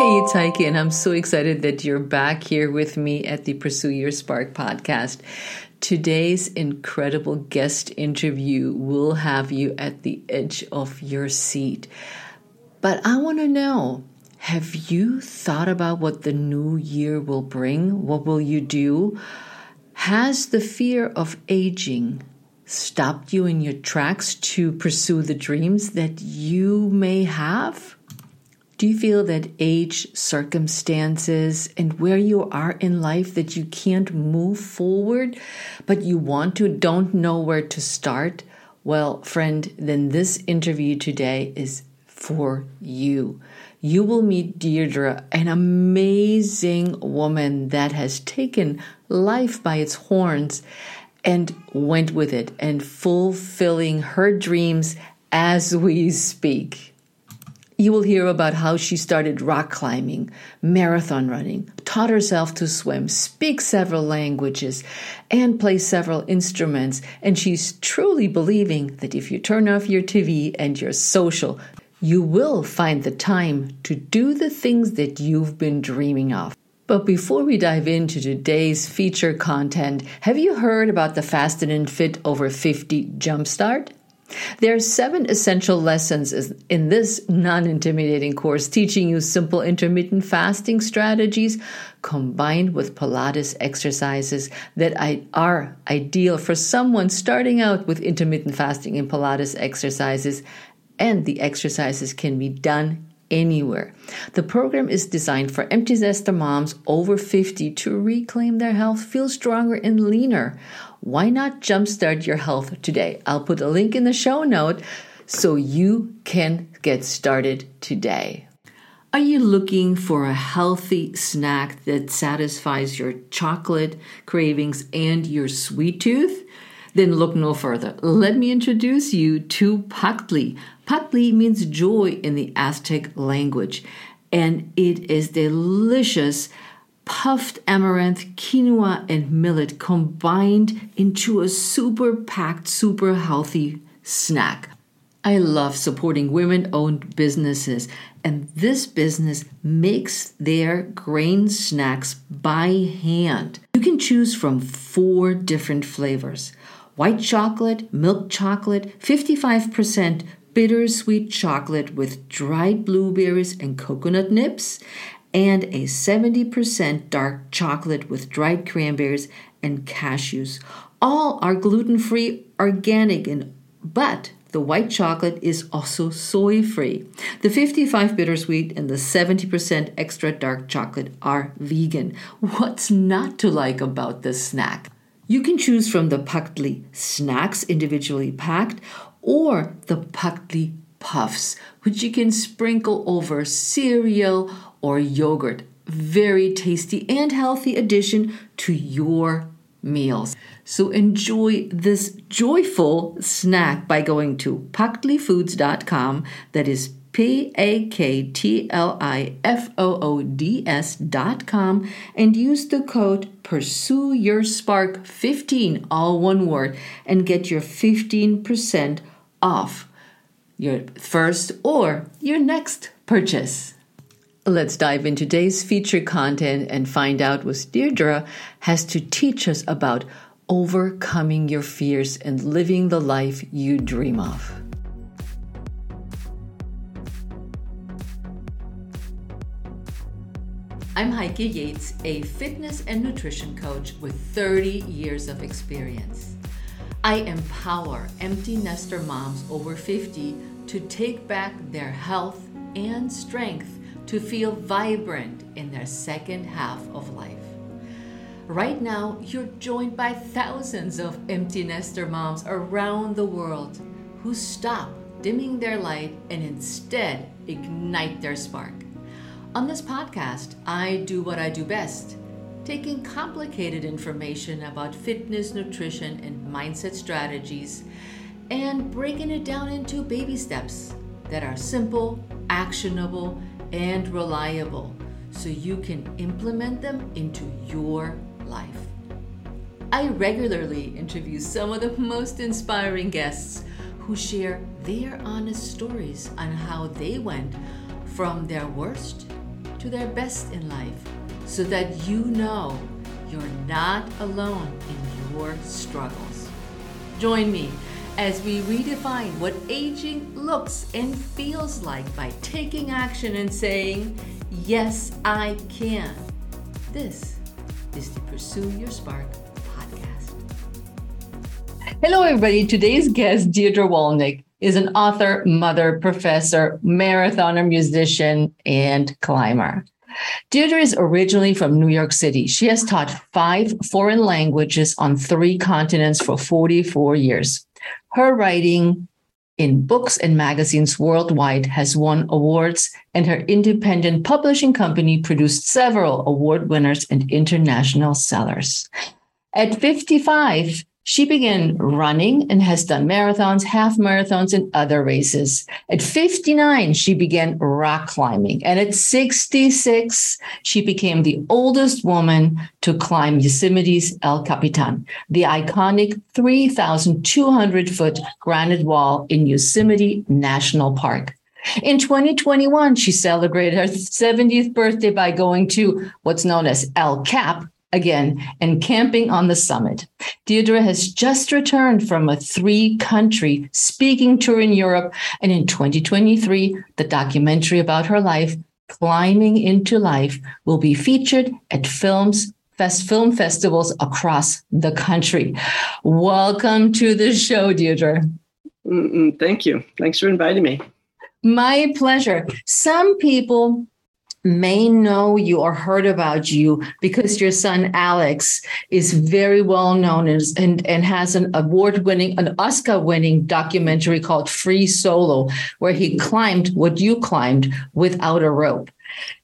Hey, Heike, and I'm so excited that you're back here with me at the Pursue Your Spark podcast. Today's incredible guest interview will have you at the edge of your seat. But I want to know have you thought about what the new year will bring? What will you do? Has the fear of aging stopped you in your tracks to pursue the dreams that you may have? Do you feel that age, circumstances, and where you are in life that you can't move forward, but you want to, don't know where to start? Well, friend, then this interview today is for you. You will meet Deirdre, an amazing woman that has taken life by its horns and went with it and fulfilling her dreams as we speak. You will hear about how she started rock climbing, marathon running, taught herself to swim, speak several languages, and play several instruments. And she's truly believing that if you turn off your TV and your social, you will find the time to do the things that you've been dreaming of. But before we dive into today's feature content, have you heard about the Fast and Fit Over 50 Jumpstart? There are seven essential lessons in this non intimidating course teaching you simple intermittent fasting strategies combined with Pilates exercises that are ideal for someone starting out with intermittent fasting and Pilates exercises. And the exercises can be done anywhere. The program is designed for empty nester moms over 50 to reclaim their health, feel stronger and leaner. Why not jumpstart your health today? I'll put a link in the show note so you can get started today. Are you looking for a healthy snack that satisfies your chocolate cravings and your sweet tooth? Then look no further. Let me introduce you to Paktli. Paktli means joy in the Aztec language, and it is delicious puffed amaranth, quinoa, and millet combined into a super packed, super healthy snack. I love supporting women owned businesses, and this business makes their grain snacks by hand. You can choose from four different flavors white chocolate, milk chocolate, 55% bittersweet chocolate with dried blueberries and coconut nips, and a 70% dark chocolate with dried cranberries and cashews. All are gluten free, organic, and but the white chocolate is also soy free. The 55 bittersweet and the 70% extra dark chocolate are vegan. What's not to like about this snack? You can choose from the Paktli snacks individually packed or the Paktli puffs, which you can sprinkle over cereal or yogurt. Very tasty and healthy addition to your meals. So enjoy this joyful snack by going to paktlifoods.com. That is P A K T L I F O O D S dot com and use the code Pursue Your Spark 15, all one word, and get your 15% off your first or your next purchase. Let's dive into today's feature content and find out what Deirdre has to teach us about overcoming your fears and living the life you dream of. I'm Heike Yates, a fitness and nutrition coach with 30 years of experience. I empower empty nester moms over 50 to take back their health and strength to feel vibrant in their second half of life. Right now, you're joined by thousands of empty nester moms around the world who stop dimming their light and instead ignite their spark. On this podcast, I do what I do best taking complicated information about fitness, nutrition, and mindset strategies and breaking it down into baby steps that are simple, actionable, and reliable so you can implement them into your life. I regularly interview some of the most inspiring guests who share their honest stories on how they went from their worst to their best in life so that you know you're not alone in your struggles. Join me as we redefine what aging looks and feels like by taking action and saying, Yes, I can. This is the Pursue Your Spark podcast. Hello, everybody. Today's guest, Deirdre Wolownick, is an author, mother, professor, marathoner, musician, and climber. Deirdre is originally from New York City. She has taught five foreign languages on three continents for 44 years. Her writing in books and magazines worldwide has won awards, and her independent publishing company produced several award winners and international sellers. At 55, she began running and has done marathons, half marathons, and other races. At 59, she began rock climbing. And at 66, she became the oldest woman to climb Yosemite's El Capitan, the iconic 3,200 foot granite wall in Yosemite National Park. In 2021, she celebrated her 70th birthday by going to what's known as El Cap, again and camping on the summit. Deirdre has just returned from a three country speaking tour in Europe. And in 2023, the documentary about her life, Climbing into Life, will be featured at films. Fest film festivals across the country. Welcome to the show, Deirdre. Mm-mm, thank you. Thanks for inviting me. My pleasure. Some people may know you or heard about you because your son Alex is very well known as, and, and has an award winning, an Oscar winning documentary called Free Solo, where he climbed what you climbed without a rope.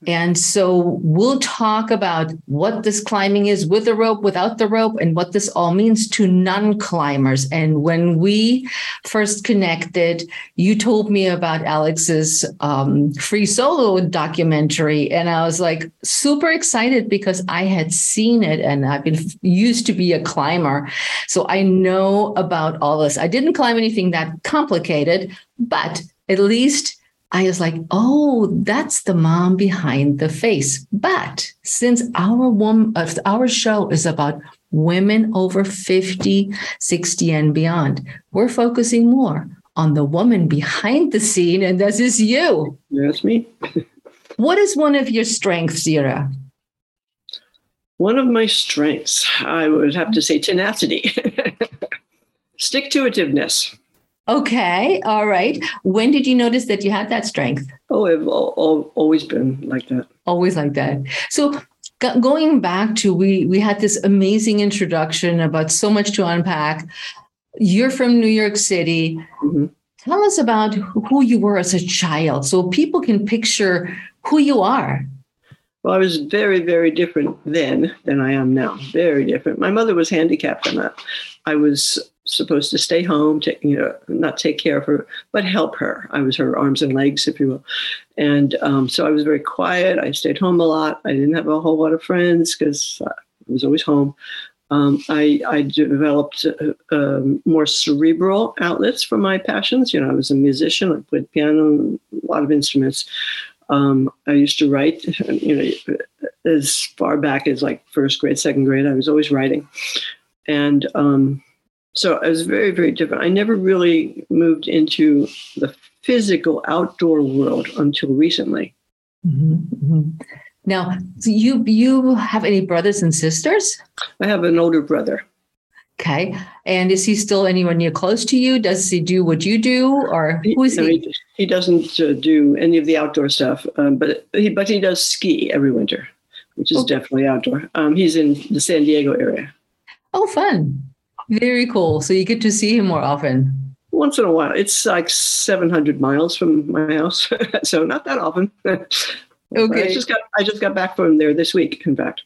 And so we'll talk about what this climbing is with the rope, without the rope, and what this all means to non climbers. And when we first connected, you told me about Alex's um, free solo documentary. And I was like super excited because I had seen it and I've been used to be a climber. So I know about all this. I didn't climb anything that complicated, but at least I was like, oh, that's the mom behind the face. But since our woman, our show is about women over 50, 60, and beyond, we're focusing more on the woman behind the scene, and this is you. That's me. what is one of your strengths, Zira? One of my strengths, I would have to say tenacity, stick to itiveness. Okay, all right. When did you notice that you had that strength? Oh, I've always been like that. Always like that. So going back to we we had this amazing introduction about so much to unpack. You're from New York City. Mm-hmm. Tell us about who you were as a child, so people can picture who you are. Well, I was very, very different then than I am now. Very different. My mother was handicapped, and I was supposed to stay home, to, you know, not take care of her, but help her. I was her arms and legs, if you will. And um, so I was very quiet. I stayed home a lot. I didn't have a whole lot of friends because I was always home. Um, I, I, developed uh, uh, more cerebral outlets for my passions. You know, I was a musician. I played piano, a lot of instruments. Um, I used to write. You know, as far back as like first grade, second grade, I was always writing, and um, so I was very, very different. I never really moved into the physical outdoor world until recently. Mm-hmm, mm-hmm. Now, do you you have any brothers and sisters? I have an older brother. Okay, and is he still anywhere near close to you? Does he do what you do, or who is he? he? he doesn't uh, do any of the outdoor stuff, um, but he but he does ski every winter, which is okay. definitely outdoor. Um, he's in the San Diego area. Oh, fun! Very cool. So you get to see him more often. Once in a while. It's like 700 miles from my house, so not that often. okay. I just got I just got back from there this week, in fact.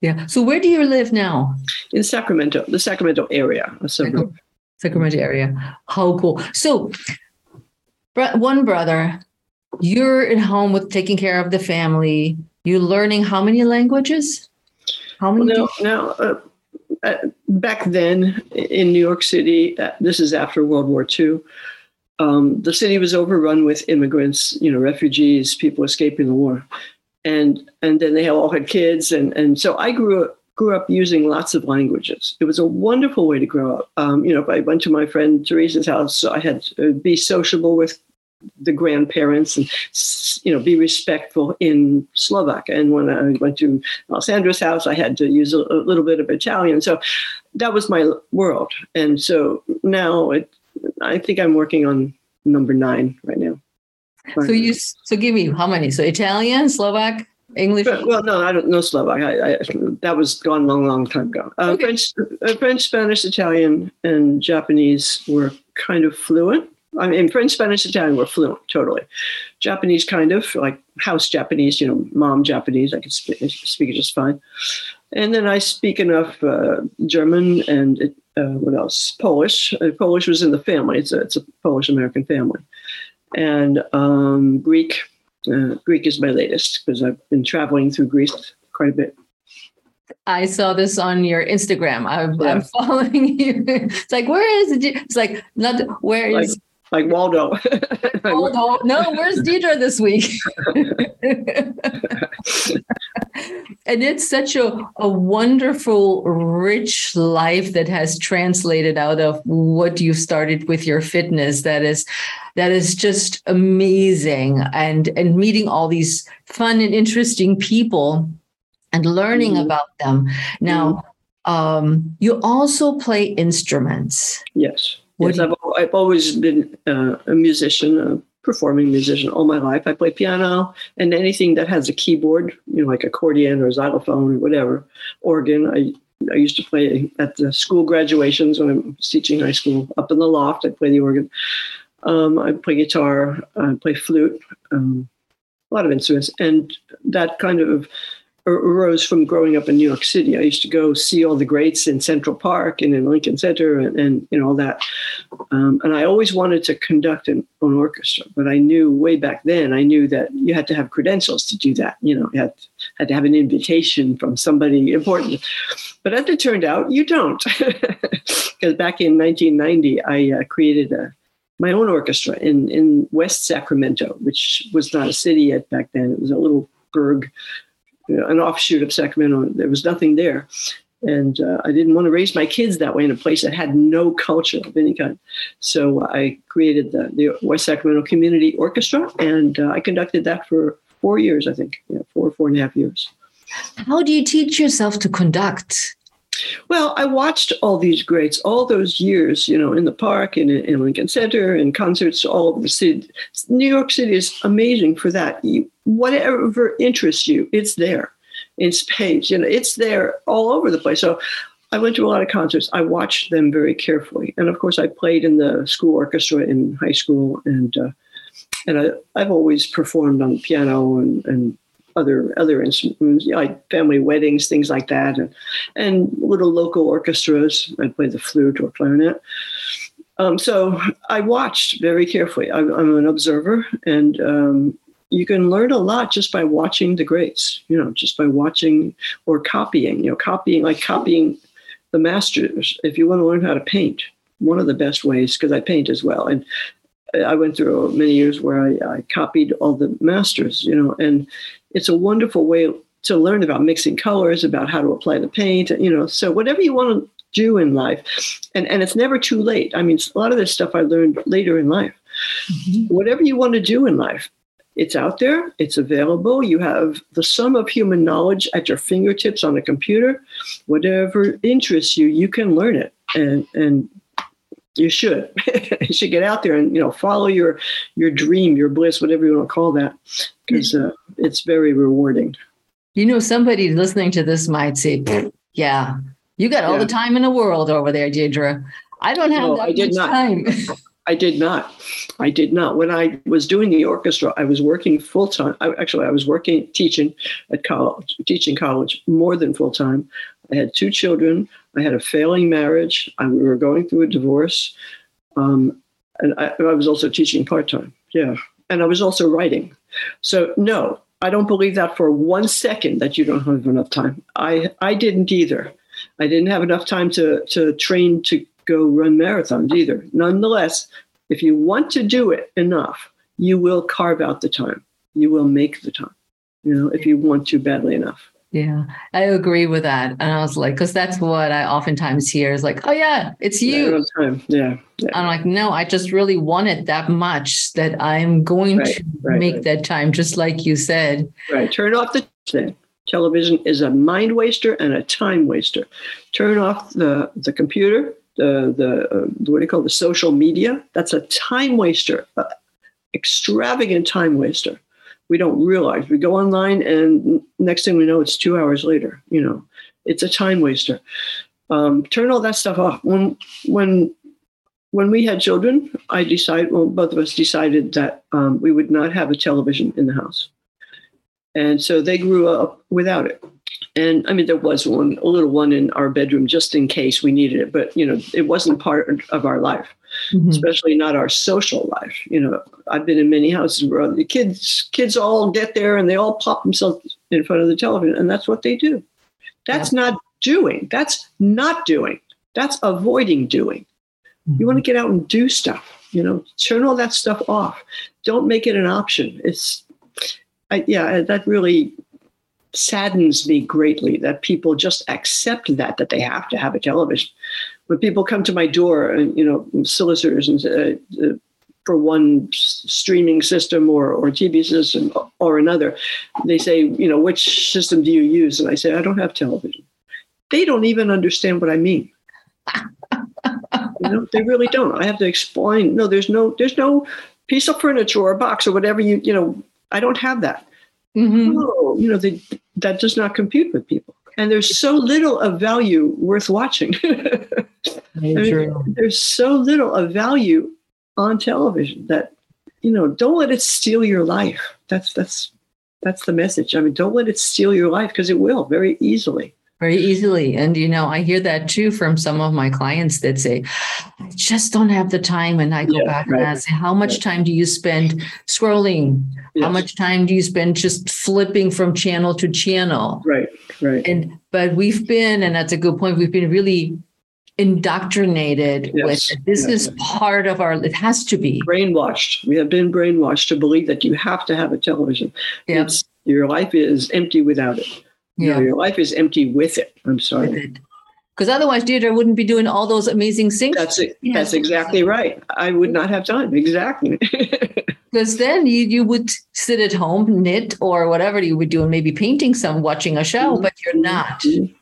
Yeah. So where do you live now? In Sacramento, the Sacramento area, a suburb. Sacramento area. How cool. So one brother, you're at home with taking care of the family. You're learning how many languages? How many? Well, now, now uh, uh, back then in New York City, uh, this is after World War II, um, the city was overrun with immigrants, you know, refugees, people escaping the war. and and then they all had kids, and and so I grew up grew up using lots of languages. It was a wonderful way to grow up. Um, you know, I went to my friend Teresa's house, I had to be sociable with the grandparents and you know be respectful in Slovak. And when I went to Alessandra's house, I had to use a, a, little bit of Italian. So that was my world. And so now it, I think I'm working on number nine right now. So you so give me how many? So Italian, Slovak, English? Well, no, I don't know Slovak. I, I, that was gone long, long time ago. Uh, okay. French, uh, French, Spanish, Italian, and Japanese were kind of fluent. I mean, French, Spanish, Italian were fluent, totally. Japanese, kind of like house Japanese, you know, mom Japanese. I could speak, speak it just fine. And then I speak enough uh, German and uh, what else? Polish. Uh, Polish was in the family. It's a, it's a Polish American family and um, Greek. Uh, Greek is my latest because I've been traveling through Greece quite a bit. I saw this on your Instagram. I'm, yeah. I'm following you. It's like, where is it? It's like, not where is like, like Waldo. Waldo. No, where's Deidre this week? and it's such a, a wonderful, rich life that has translated out of what you started with your fitness. That is that is just amazing and and meeting all these fun and interesting people and learning mm-hmm. about them now mm-hmm. um, you also play instruments yes yes I've, I've always been uh, a musician a performing musician all my life i play piano and anything that has a keyboard you know like accordion or xylophone or whatever organ i I used to play at the school graduations when I was teaching high school up in the loft. I'd play the organ. Um, I play guitar, I play flute, um, a lot of instruments, and that kind of arose from growing up in New York City. I used to go see all the greats in Central Park and in Lincoln Center and, and know all that. Um, and I always wanted to conduct an, an, orchestra, but I knew way back then I knew that you had to have credentials to do that. You know, you had had to have an invitation from somebody important. But as it turned out, you don't, because back in 1990 I uh, created a my own orchestra in, in West Sacramento, which was not a city yet back then. It was a little burg, you know, an offshoot of Sacramento. There was nothing there. And uh, I didn't want to raise my kids that way in a place that had no culture of any kind. So I created the, the West Sacramento Community Orchestra, and uh, I conducted that for four years, I think, four, four and a half years. How do you teach yourself to conduct? Well, I watched all these greats all those years, you know, in the park and in, in Lincoln Center and concerts all over the city. New York City is amazing for that. Whatever interests you, it's there in space. You know, it's there all over the place. So I went to a lot of concerts. I watched them very carefully, and of course, I played in the school orchestra in high school, and uh, and I, I've always performed on piano and, and other other instruments, like family weddings, things like that, and, and little local orchestras. I play the flute or clarinet. Um, so I watched very carefully. I'm, I'm an observer, and um, you can learn a lot just by watching the greats. You know, just by watching or copying. You know, copying like copying the masters. If you want to learn how to paint, one of the best ways because I paint as well, and I went through many years where I, I, copied all the masters, you know, and it's a wonderful way to learn about mixing colors, about how to apply the paint, you know. So whatever you want to do in life, and and it's never too late. I mean, a lot of this stuff I learned later in life. Mm-hmm. Whatever you want to do in life, it's out there, it's available. You have the sum of human knowledge at your fingertips on a computer. Whatever interests you, you can learn it, and and you should you should get out there and you know follow your your dream your bliss whatever you want to call that because uh, it's very rewarding you know somebody listening to this might say yeah you got all yeah. the time in the world over there Deidre i don't have no, that I did much not. time I did not. I did not. When I was doing the orchestra, I was working full time. Actually, I was working teaching at college, teaching college more than full time. I had two children. I had a failing marriage. I, we were going through a divorce. Um, and I, I was also teaching part time. Yeah. And I was also writing. So, no, I don't believe that for one second that you don't have enough time. I, I didn't either. I didn't have enough time to, to train to go run marathons either. Nonetheless, if you want to do it enough, you will carve out the time. You will make the time. you know, if you want to badly enough. Yeah, I agree with that. And I was like, because that's what I oftentimes hear is like, oh, yeah, it's you. time. Yeah. yeah. I'm like, no, I just really want it that much that I'm going Right, to right, make right. that time, just like you said. Right. Turn off the thing. Television is a mind waster and a time waster. Turn off the the computer, the the uh, what do you call it, the social media? That's a time waster, uh, extravagant time waster. We don't realize. We go online, and next thing we know, it's two hours later. You know, it's a time waster. Um, turn all that stuff off. When when when we had children, I decided. Well, both of us decided that um, we would not have a television in the house. And so they grew up without it. And I mean, there was one, a little one in our bedroom just in case we needed it, but you know, it wasn't part of our life, Mhm. especially not our social life. You know, I've been in many houses where the kids, kids all get there and they all pop themselves in front of the television, and that's what they do. That's not doing. That's not doing. That's avoiding doing. You want to get out and do stuff. You know, turn all that stuff off. Don't make it an option. It's, I, yeah, that really saddens me greatly that people just accept that that they have to have a television. When people come to my door, and you know, solicitors and uh, uh, for one streaming system or or TV system or another, they say, you know, which system do you use? And I say, I don't have television. They don't even understand what I mean you know they really don't i have to explain no there's no there's no piece of furniture or a box or whatever you you know i don't have that Mhm. no you know they, that does not compute with people and there's so little of value worth watching I mean, there's so little of value on television that you know don't let it steal your life that's that's that's the message i mean don't let it steal your life because it will very easily very easily. And, you know, I hear that too from some of my clients that say, I just don't have the time. And I go Yeah, back and I say, how much time do you spend scrolling? How much time do you spend just flipping from channel to channel? right right And, but we've been, and that's a good point, we've been really indoctrinated Yes, with this yes, is part of our, it has to be. brainwashed. We have been brainwashed to believe that you have to have a television. It's, your life is empty without it. No, Yeah. your life is empty with it. I'm sorry. Because otherwise, Deirdre wouldn't be doing all those amazing things. That's it. Yes. That's exactly right. I would not have time. Exactly. Because then you, you would sit at home, knit or whatever you would do, and maybe painting some, watching a show, Mhm. but you're not. Mhm.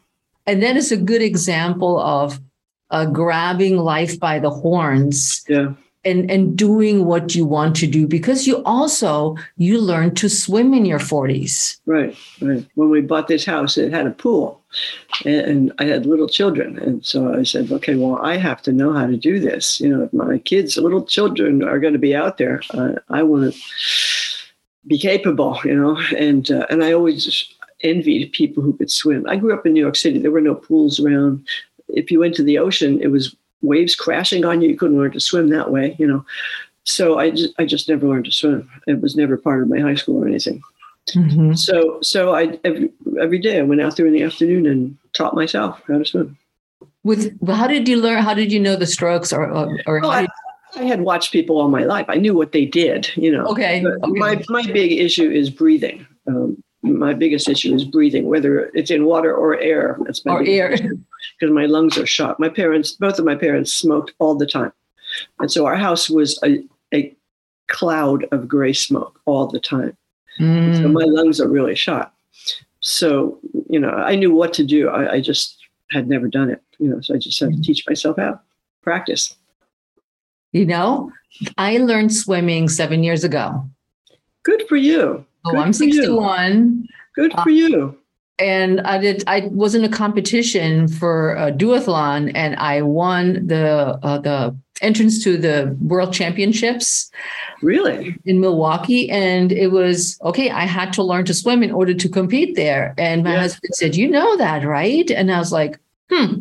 And then it's a good example of uh, grabbing life by the horns yeah. and, and doing what you want to do because you also you learn to swim in your 40s. Right. Right. When we bought this house, it had a pool, and, I had little children, and so I said, okay, well, I have to know how to do this. You know, if my kids, little children, are going to be out there, uh, I want to be capable. You know, and uh, and I always envied people who could swim. I grew up in New York City. There were no pools around. If you went to the ocean, it was waves crashing on you. You couldn't learn to swim that way. You know. So I just, I just never learned to swim. It was never part of my high school or anything. So so I every every day I went out there in the afternoon and taught myself how to swim. With how did you learn? How did you know the strokes or or, Oh, I, I had watched people all my life. I knew what they did. You know. okay, okay. My my big issue is breathing. Um, my biggest issue is breathing, whether it's in water or air. That's my or air. Because my lungs are shot. My parents, both of my parents, smoked all the time, and so our house was a a cloud of gray smoke all the time. So Mm. my lungs are really shot. So, you know, I knew what to do. I, I just had never done it, you know, so I just had to teach myself how, practice. You know, I learned swimming seven years ago. Good for you. Oh, Good I'm for you. 61. Good for you. And I did. I was in a competition for a duathlon, and I won the uh, the entrance to the World Championships Really? in Milwaukee. And it was okay. I had to learn to swim in order to compete there. And my Yeah. husband said, "You know that, right?" And I was like, "Hmm."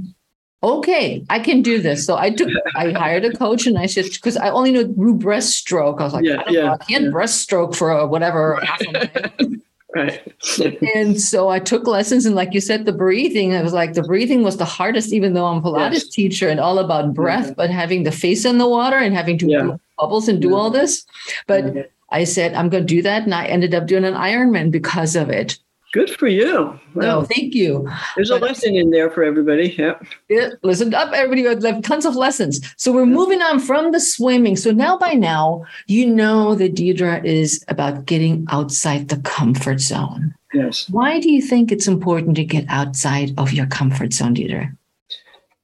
Okay, I can do this. So I took, I hired a coach and I said, because I only know do breaststroke. I was like, Yeah, I, don't yeah, know, I can't yeah. breaststroke for whatever. mile. Right. And so I took lessons, and like you said, the breathing. I was like the breathing was the hardest, even though I'm a Pilates Yes. teacher and all about breath, Yeah. but having the face in the water and having to Yeah. do bubbles and do all this. But I said, I'm going to do that. And I ended up doing an Ironman because of it. Good for you. Well, no, thank you. There's but, a lesson in there for everybody. Yeah. yeah. Listen up, everybody. We have tons of lessons. So we're moving on from the swimming. So now by now, you know that Deidre is about getting outside the comfort zone. Yes. Why do you think it's important to get outside of your comfort zone, Deidre?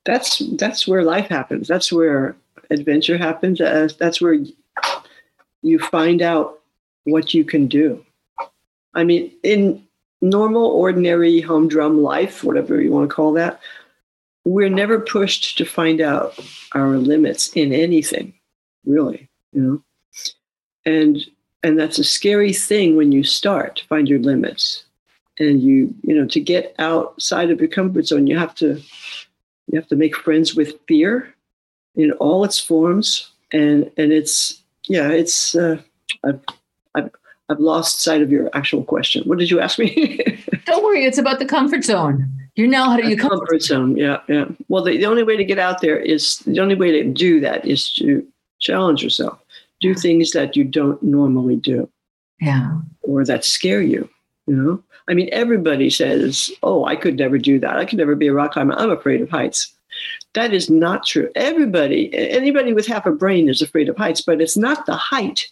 That's that's where life happens. That's where adventure happens. Uh, that's where you find out what you can do. I mean, in normal, ordinary, humdrum life, whatever you want to call that, we're never pushed to find out our limits in anything, really, you know. And and that's a scary thing when you start to find your limits. And you, you know, to get outside of your comfort zone, you have to you have to make friends with fear in all its forms. And and it's yeah, it's uh, I've, I've lost sight of your actual question. What did you ask me? Don't worry, it's about the comfort zone. You're now how to you comfort, comfort zone. Yeah, yeah. Well, the, the only way to get out there is the only way to do that is to challenge yourself. Do things that you don't normally do. Yeah. Or that scare you. You know, I mean, everybody says, "Oh, I could never do that. I could never be a rock climber. I'm afraid of heights." That is not true. Everybody, anybody with half a brain is afraid of heights, but it's not the height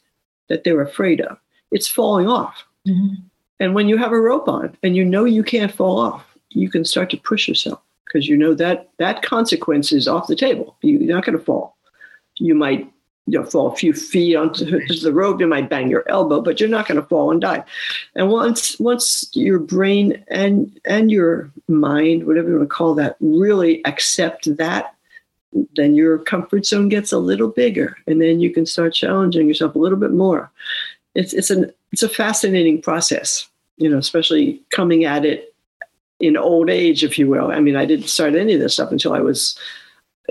that they're afraid of it's falling off. Mm-hmm. And when you have a rope on and you know you can't fall off, you can start to push yourself because you know that that consequence is off the table. You're not going to fall. You might you know, fall a few feet onto the rope. You might bang your elbow, but you're not going to fall and die. And once once your brain and and your mind, whatever you want to call that, really accept that, then your comfort zone gets a little bigger, and then you can start challenging yourself a little bit more it's it's an it's a fascinating process, you know, especially coming at it in old age, if you will. I mean, I didn't start any of this stuff until I was,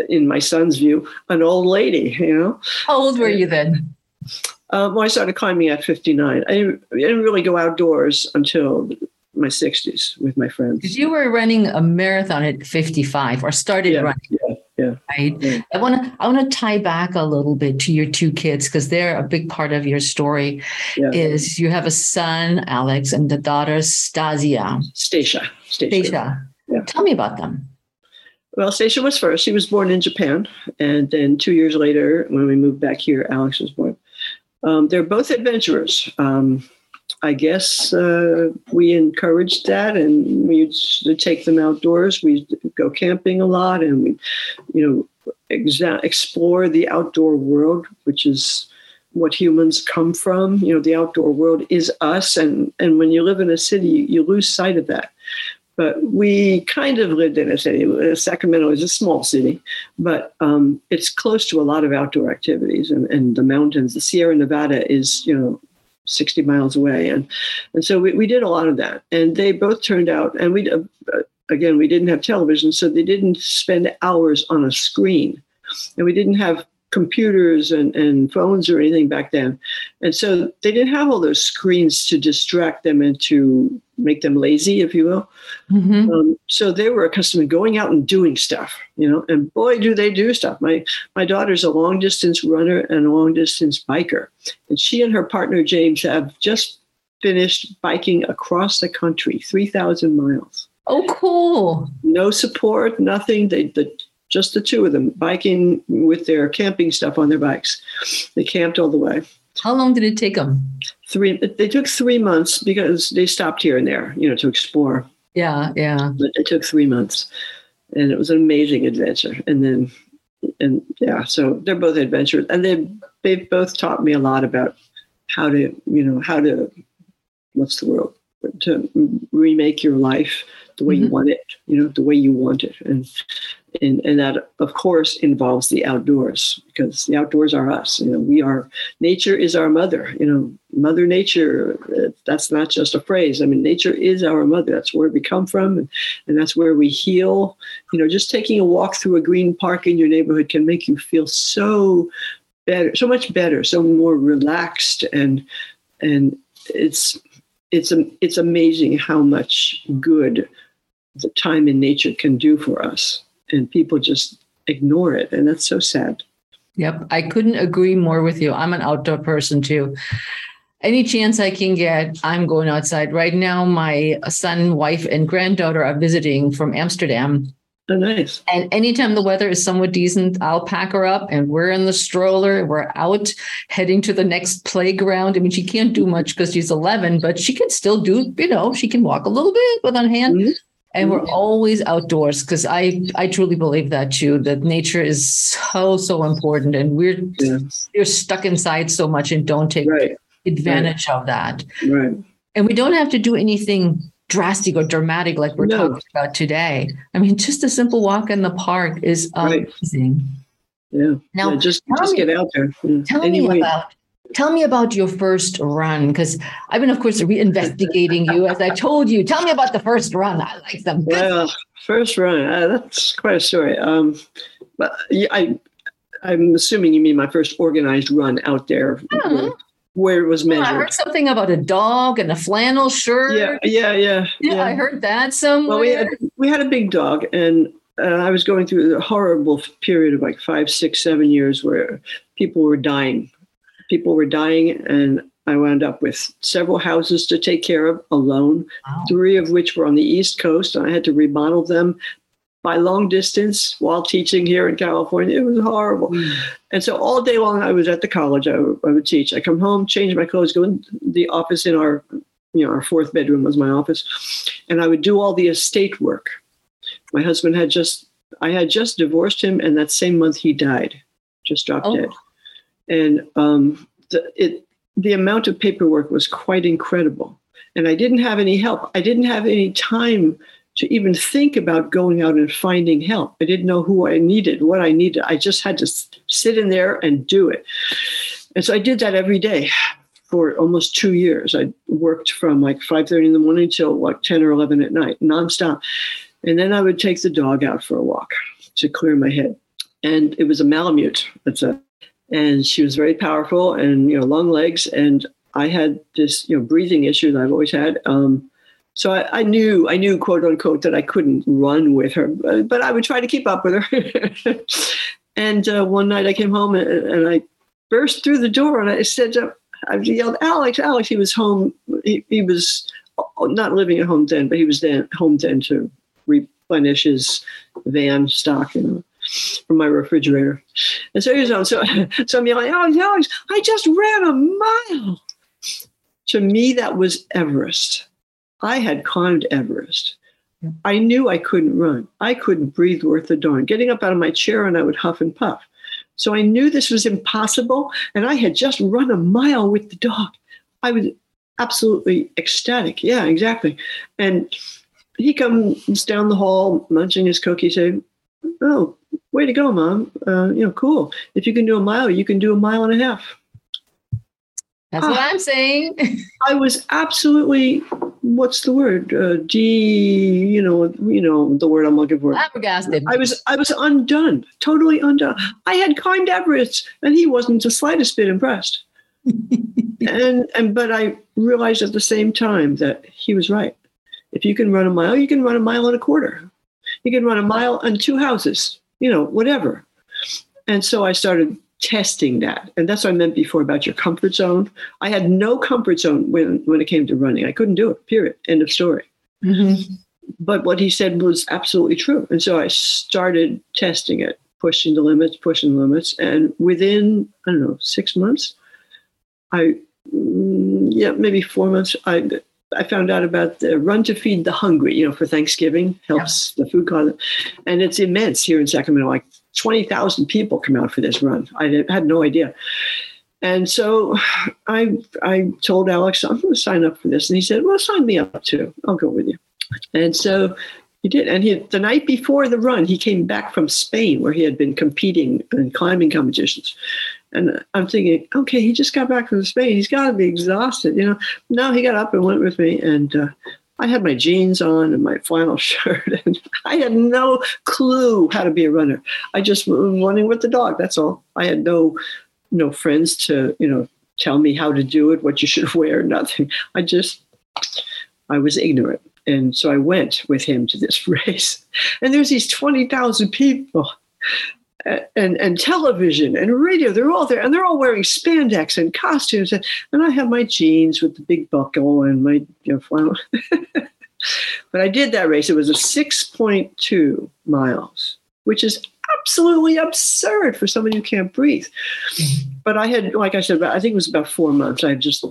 in my son's view, an old lady. You know. How old were you then? Um, well, I started climbing at 59. I didn't, I didn't really go outdoors until my 60s with my friends. Because you were running a marathon at 55 or started yeah, running. Yeah, yeah. Right. Yeah. I want to I want to tie back a little bit to your two kids because they're a big part of your story. Yeah. Is you have a son, Alex, and the daughter, Stasia. Stacia. Stacia. Yeah. Tell me about them. Well, Stasia was first. She was born in Japan. And then two years later, when we moved back here, Alex was born. Um, they're both adventurers. Um, I guess uh, we encouraged that, and we used to take them outdoors. We go camping a lot, and we, you know, exa- explore the outdoor world, which is what humans come from. You know, the outdoor world is us, and and when you live in a city, you lose sight of that. But we kind of lived in a city. Sacramento is a small city, but um, it's close to a lot of outdoor activities and, and the mountains. The Sierra Nevada is, you know, 60 miles away. And, and so we, we did a lot of that. And they both turned out, and we, uh, again, we didn't have television, so they didn't spend hours on a screen. And we didn't have computers and, and phones or anything back then. And so they didn't have all those screens to distract them and to make them lazy, if you will. Mm-hmm. Um, so they were accustomed to going out and doing stuff, you know, and boy, do they do stuff. My, my daughter's a long distance runner and a long distance biker. And she and her partner, James, have just finished biking across the country, 3,000 miles. Oh, cool. No support, nothing. They, the just the two of them biking with their camping stuff on their bikes. They camped all the way. How long did it take them? Three. They took three months because they stopped here and there, you know, to explore. Yeah, yeah. But it took three months, and it was an amazing adventure. And then, and yeah, so they're both adventurers, and they they've both taught me a lot about how to, you know, how to, what's the word, to remake your life the way mm-hmm. you want it, you know, the way you want it, and and, and that of course involves the outdoors because the outdoors are us you know we are nature is our mother you know mother nature uh, that's not just a phrase i mean nature is our mother that's where we come from and, and that's where we heal. You know just taking a walk through a green park in your neighborhood can make you feel so better so much better so more relaxed and and it's it's it's amazing how much good the time in nature can do for us and people just ignore it. And that's so sad. Yep. I couldn't agree more with you. I'm an outdoor person too. any chance I can get, I'm going outside. Right now, my son, wife, and granddaughter are visiting from Amsterdam. Oh, nice. And anytime the weather is somewhat decent, I'll pack her up and we're in the stroller. We're out heading to the next playground. I mean, she can't do much because she's 11, but she can still do, you know, she can walk a little bit with one hand. Mm-hmm. And we're mm-hmm. always outdoors because I, I truly believe that too, that nature is so, so important. And we're yeah. you're stuck inside so much and don't take right. advantage right. of that. Right. And we don't have to do anything drastic or dramatic like we're no. talking about today. I mean, just a simple walk in the park is amazing. Right. Yeah. Now, yeah, just just get out there. Yeah. Tell me about tell me about your first run because I've been, of course, re-investigating you as I told you. Tell me about the first run. I like them. Well, first run. Uh, that's quite a story. Um, but I, I'm assuming you mean my first organized run out there. Uh-huh where it was measured. I heard something about a dog and a flannel shirt. Yeah, yeah, yeah. Yeah, yeah. I heard that somewhere. Well, we had we had a big dog, and uh, I was going through a horrible period of like five, six, seven years where people were dying. People were dying, and I wound up with several houses to take care of alone. Wow. Three of which were on the East Coast, and I had to remodel them by long distance while teaching here in California. It was horrible. Mm. And so all day long, I was at the college. I, I would teach. I come home, change my clothes, go in the office in our, you know, our fourth bedroom was my office, and I would do all the estate work. My husband had just, I had just divorced him, and that same month he died, just dropped oh. dead. And um, the, it, the amount of paperwork was quite incredible. And I didn't have any help. I didn't have any time to even think about going out and finding help. I didn't know who I needed, what I needed. I just had to sit in there and do it. And so I did that every day for almost two years. I worked from like 5.30 in the morning till like 10 or 11 at night, nonstop. And then I would take the dog out for a walk to clear my head. And it was a Malamute. That's a, and she was very powerful and, you know, long legs. And I had this, you know, breathing issue that I've always had. Um, so I, I, knew, I knew, quote unquote, that I couldn't run with her, but, but I would try to keep up with her. and uh, one night I came home and, and, I burst through the door and I said, uh, I yelled, Alex, Alex. He was home. He, he was not living at home then, but he was then home then to replenish his van stock, you know, from my refrigerator. And so he was home. So, so I'm yelling, oh, Alex, I just ran a mile. To me, that was Everest. I had climbed Everest. I knew I couldn't run. I couldn't breathe worth a darn. Getting up out of my chair and I would huff and puff. So I knew this was impossible. And I had just run a mile with the dog. I was absolutely ecstatic. Yeah, exactly. And he comes down the hall munching his cookie, saying, Oh, way to go, mom. Uh, you know, cool. If you can do a mile, you can do a mile and a half. That's what I'm saying. I was absolutely, what's the word? Uh, you know, you know the word I'm looking for. Flabbergasted. I was, I was undone, totally undone. I had climbed Everest, and he wasn't the slightest bit impressed. and and but I realized at the same time that he was right. If you can run a mile, you can run a mile and a quarter. You can run a mile and two houses. You know, whatever. And so I started testing that. And that's what I meant before about your comfort zone. I had no comfort zone when, when it came to running. I couldn't do it, period. End of story. Mm-hmm. But what he said was absolutely true. And so I started testing it, pushing the limits, pushing the limits. And within, I don't know, six months, I, mm, yeah, maybe four months, I, I found out about the Run to Feed the Hungry, you know, for Thanksgiving, helps yeah. the food cause. And it's immense here in Sacramento, like 20,000 people come out for this run. I had no idea. And so I, I told Alex, I'm going to sign up for this. And he said, Well, sign me up too. I'll go with you. And so he did. And he, the night before the run, he came back from Spain where he had been competing in climbing competitions. And I'm thinking, okay, he just got back from Spain. He's got to be exhausted, you know. No, he got up and went with me. And uh, I had my jeans on and my flannel shirt, and I had no clue how to be a runner. I just was running with the dog. That's all. I had no no friends to you know tell me how to do it, what you should wear, nothing. I just I was ignorant, and so I went with him to this race. And there's these twenty thousand people, and and television and radio. They're all there, and they're all wearing spandex and costumes. And, and I have my jeans with the big buckle and my you know flannel. but I did that race. It was a six point two miles, which is absolutely absurd for somebody who can't breathe. Mm-hmm. But I had, like I said, I think it was about four months. I had just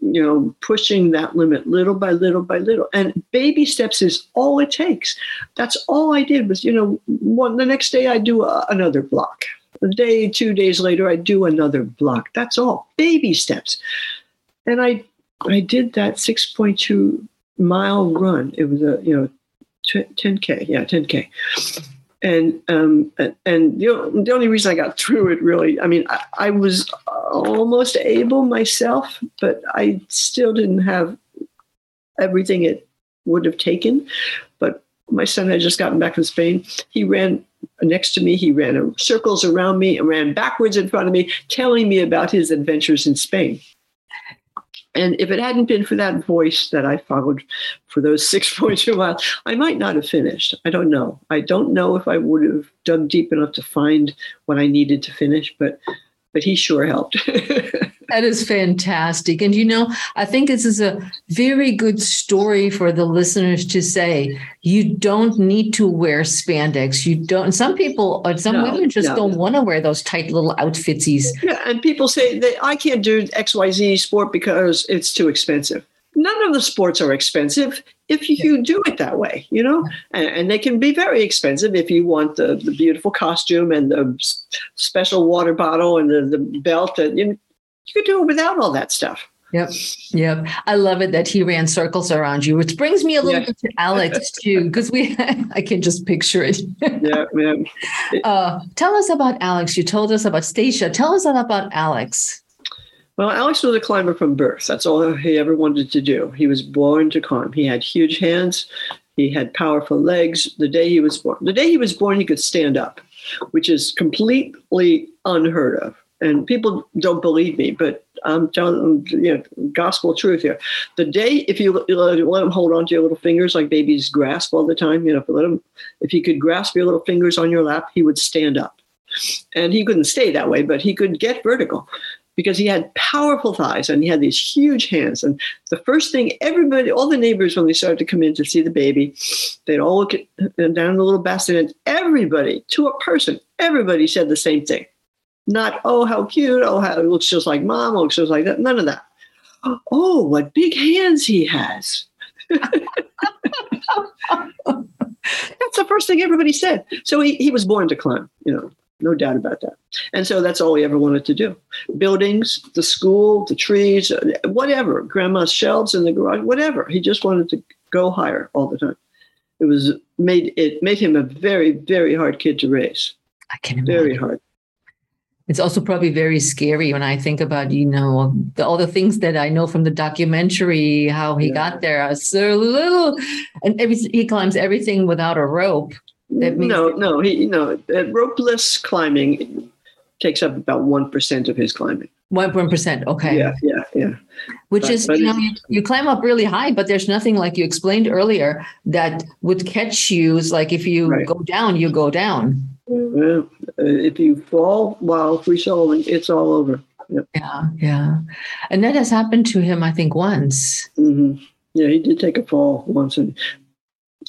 you know, pushing that limit little by little by little. And baby steps is all it takes. That's all I did was, you know, one the next day I do a, another block. A day, two days later, I do another block. That's all. Baby steps. And I I did that 6.2 mile run. It was a, you know, 10K. Yeah, 10K and um, and the, the only reason I got through it really, I mean, I, I, was almost able myself, but I still didn't have everything it would have taken. But my son had just gotten back from Spain. He ran next to me. He ran circles around me and ran backwards in front of me, telling me about his adventures in Spain. And if it hadn't been for that voice that I followed for those six points 6.2 miles, I might not have finished. I don't know. I don't know if I would have dug deep enough to find what I needed to finish, but but he sure helped. that is fantastic. And you know, I think this is a very good story for the listeners to say you don't need to wear spandex. You don't some people uh, some no, women just no, don't want to wear those tight little outfitsies. Yeah, and people say that I can't do XYZ sport because it's too expensive none of the sports are expensive if you do it that way, you know, and, and, they can be very expensive if you want the, the beautiful costume and the special water bottle and the, the belt. And you, you could do it without all that stuff. Yep. Yep. I love it that he ran circles around you, which brings me a little yeah. bit to Alex too, because we I can just picture it. yeah, man. Uh, tell us about Alex. You told us about Stacia. Tell us about Alex. Well, Alex was a climber from birth. That's all he ever wanted to do. He was born to climb. He had huge hands. He had powerful legs. The day he was born, the day he was born, he could stand up, which is completely unheard of. And people don't believe me, but I'm telling you know, gospel truth here. The day, if you let him hold on to your little fingers like babies grasp all the time, you know, if you let him, if he could grasp your little fingers on your lap, he would stand up. And he couldn't stay that way, but he could get vertical because he had powerful thighs and he had these huge hands. And the first thing everybody, all the neighbors, when they started to come in to see the baby, they'd all look at, down the little basket and everybody, to a person, everybody said the same thing. Not, oh, how cute. Oh, how it looks just like mom. looks just like that. None of that. Oh, what big hands he has. That's the first thing everybody said. So he, he was born to climb, you know no doubt about that. And so that's all he ever wanted to do. Buildings, the school, the trees, whatever, grandma's shelves in the garage, whatever. He just wanted to go higher all the time. It was made it made him a very, very hard kid to raise. I can imagine. Very hard. It's also probably very scary when I think about, you know, the, all the things that I know from the documentary, how he yeah. got there. So little, and every, he climbs everything without a rope no, no, he no uh, ropeless climbing takes up about one percent of his climbing. One one percent. Okay. Yeah, yeah, yeah. Which but, is, but you know, you, you, climb up really high, but there's nothing like you explained earlier that would catch you. It's like if you right. go down, you go down. Well, uh, if you fall while free soloing, it's all over. Yep. Yeah, yeah. And that has happened to him, I think, once. Mm-hmm. Yeah, he did take a fall once and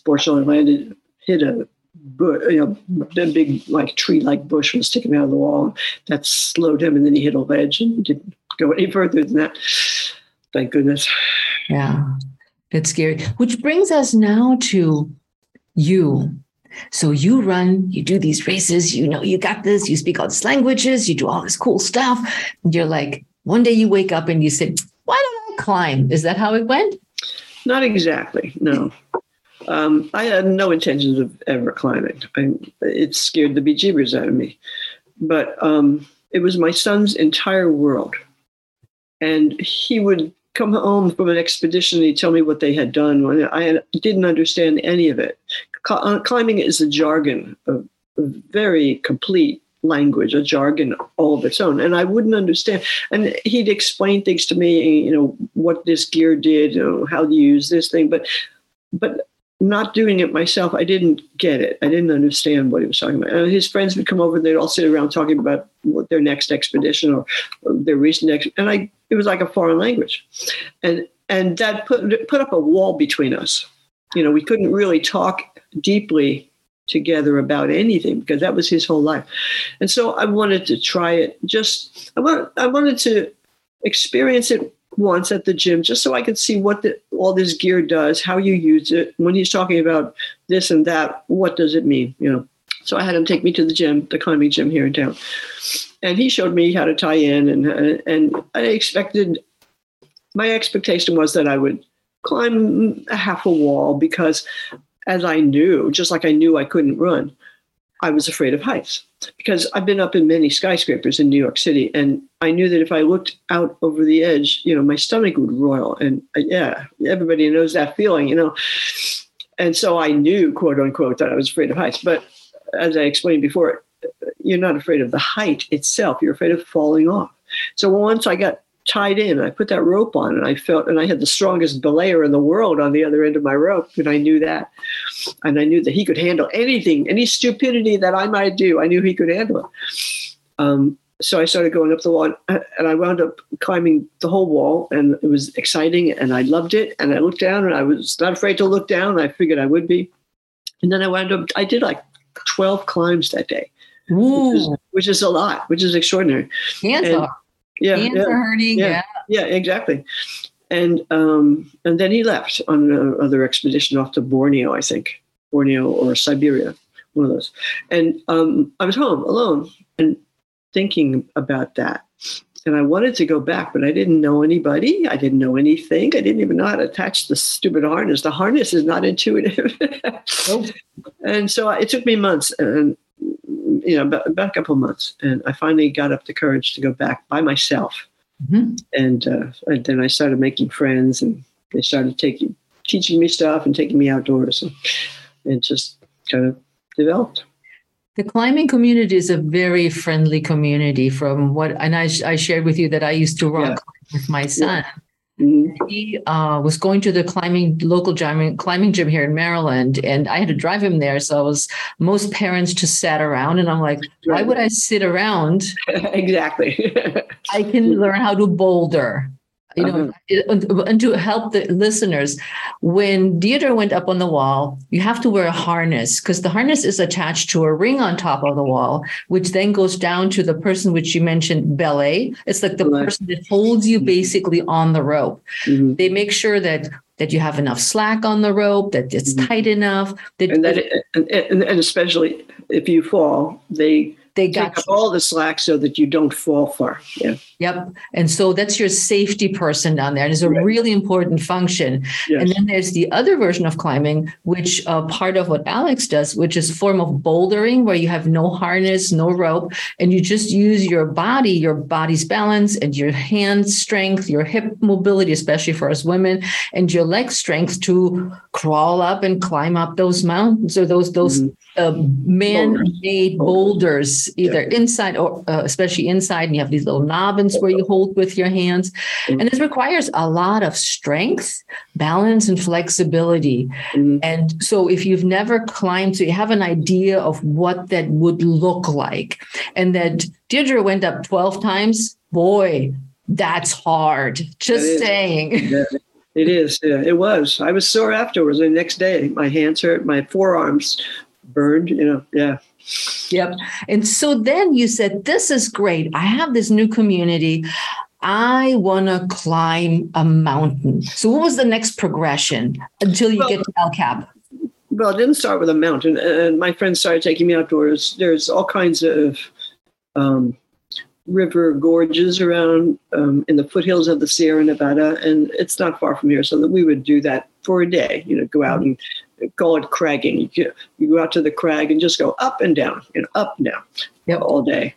fortunately landed, hit a bush, you know, the big like tree like bush was sticking out of the wall. That slowed him, and then he hit a ledge and didn't go any further than that. Thank goodness. Yeah, it's scary. Which brings us now to you. So you run, you do these races, you know, you got this, you speak all these languages, you do all this cool stuff. And You're like, one day you wake up and you say, why don't I climb? Is that how it went? Not exactly, no. Um, I had no intentions of ever climbing. I, it scared the bejeebers out of me. But um, it was my son's entire world. And he would come home from an expedition and he'd tell me what they had done. I didn't understand any of it. Uh, climbing is a jargon, a, a very complete language, a jargon all of its own. And I wouldn't understand. And he'd explain things to me, you know, what this gear did, you know, how to use this thing. But but not doing it myself, I didn't get it. I didn't understand what he was talking about. And his friends would come over and they'd all sit around talking about what their next expedition or, their recent ex- and I it was like a foreign language. And and that put put up a wall between us. You know, we couldn't really talk deeply together about anything because that was his whole life. And so I wanted to try it just I want I wanted to experience it once at the gym just so I could see what the, all this gear does, how you use it. When he's talking about this and that, what does it mean? You know. So I had him take me to the gym, the climbing gym here in town, and he showed me how to tie in. And and I expected, my expectation was that I would climb a half a wall because, as I knew, just like I knew I couldn't run, I was afraid of heights because I've been up in many skyscrapers in New York City, and I knew that if I looked out over the edge, you know, my stomach would roil, and uh, yeah, everybody knows that feeling, you know. And so I knew, quote unquote, that I was afraid of heights. But as I explained before, you're not afraid of the height itself; you're afraid of falling off. So once I got tied in. I put that rope on and I felt, and I had the strongest belayer in the world on the other end of my rope. And I knew that. And I knew that he could handle anything, any stupidity that I might do. I knew he could handle it. Um, so I started going up the wall and I wound up climbing the whole wall and it was exciting and I loved it. And I looked down and I was not afraid to look down. I figured I would be. And then I wound up, I did like 12 climbs that day, which is, which is, a lot, which is extraordinary. Hands and, yeah, yeah, yeah, yeah, yeah, exactly. And um, and then he left on another expedition off to Borneo, I think, Borneo or Siberia, one of those. And um, I was home alone and thinking about that. And I wanted to go back, but I didn't know anybody. I didn't know anything. I didn't even know how to attach the stupid harness. The harness is not intuitive. nope. And so it took me months, and you know, about, about, a couple months, and I finally got up the courage to go back by myself. Mm-hmm. And, uh, and then I started making friends, and they started taking teaching me stuff and taking me outdoors, and it just kind of developed. The climbing community is a very friendly community. From what, and I, I shared with you that I used to rock yeah. with my son. Yeah. Mm-hmm. He uh, was going to the climbing local gym, climbing gym here in Maryland, and I had to drive him there. So I was most parents just sat around, and I'm like, why would I sit around? exactly. I can learn how to boulder you know, uh-huh. and to help the listeners, when Dierdre went up on the wall, you have to wear a harness because the harness is attached to a ring on top of the wall, which then goes down to the person which you mentioned, belay. It's like the person that holds you mm-hmm. basically on the rope. Mm-hmm. They make sure that that you have enough slack on the rope, that it's mm-hmm. tight enough. That, and, that, and, and, and especially if you fall, they they got all the slack so that you don't fall far. Yeah. Yep. And so that's your safety person down there. And it's a right. really important function. Yes. And then there's the other version of climbing, which uh, part of what Alex does, which is a form of bouldering where you have no harness, no rope, and you just use your body, your body's balance and your hand strength, your hip mobility, especially for us women, and your leg strength to crawl up and climb up those mountains or those, those mm-hmm uh, man-made boulders, either yeah. inside or uh, especially inside, and you have these little nobbins where you hold with your hands, mm-hmm. and this requires a lot of strength, balance, and flexibility. Mm-hmm. And so, if you've never climbed, so you have an idea of what that would look like, and that Dierdre went up twelve times. Boy, that's hard. Just saying. Yeah. It is. Yeah, it was. I was sore afterwards. The next day, my hands hurt, my forearms burned, you know, yeah. Yep. And so then you said, This is great. I have this new community. I want to climb a mountain. So, what was the next progression until you well, get to El Cap? Well, it didn't start with a mountain. And my friends started taking me outdoors. There's all kinds of um, river gorges around um, in the foothills of the Sierra Nevada, and it's not far from here. So that we would do that for a day. You know, go out and call it cragging. You, you go out to the crag and just go up and down, you know, up and down yep. all day.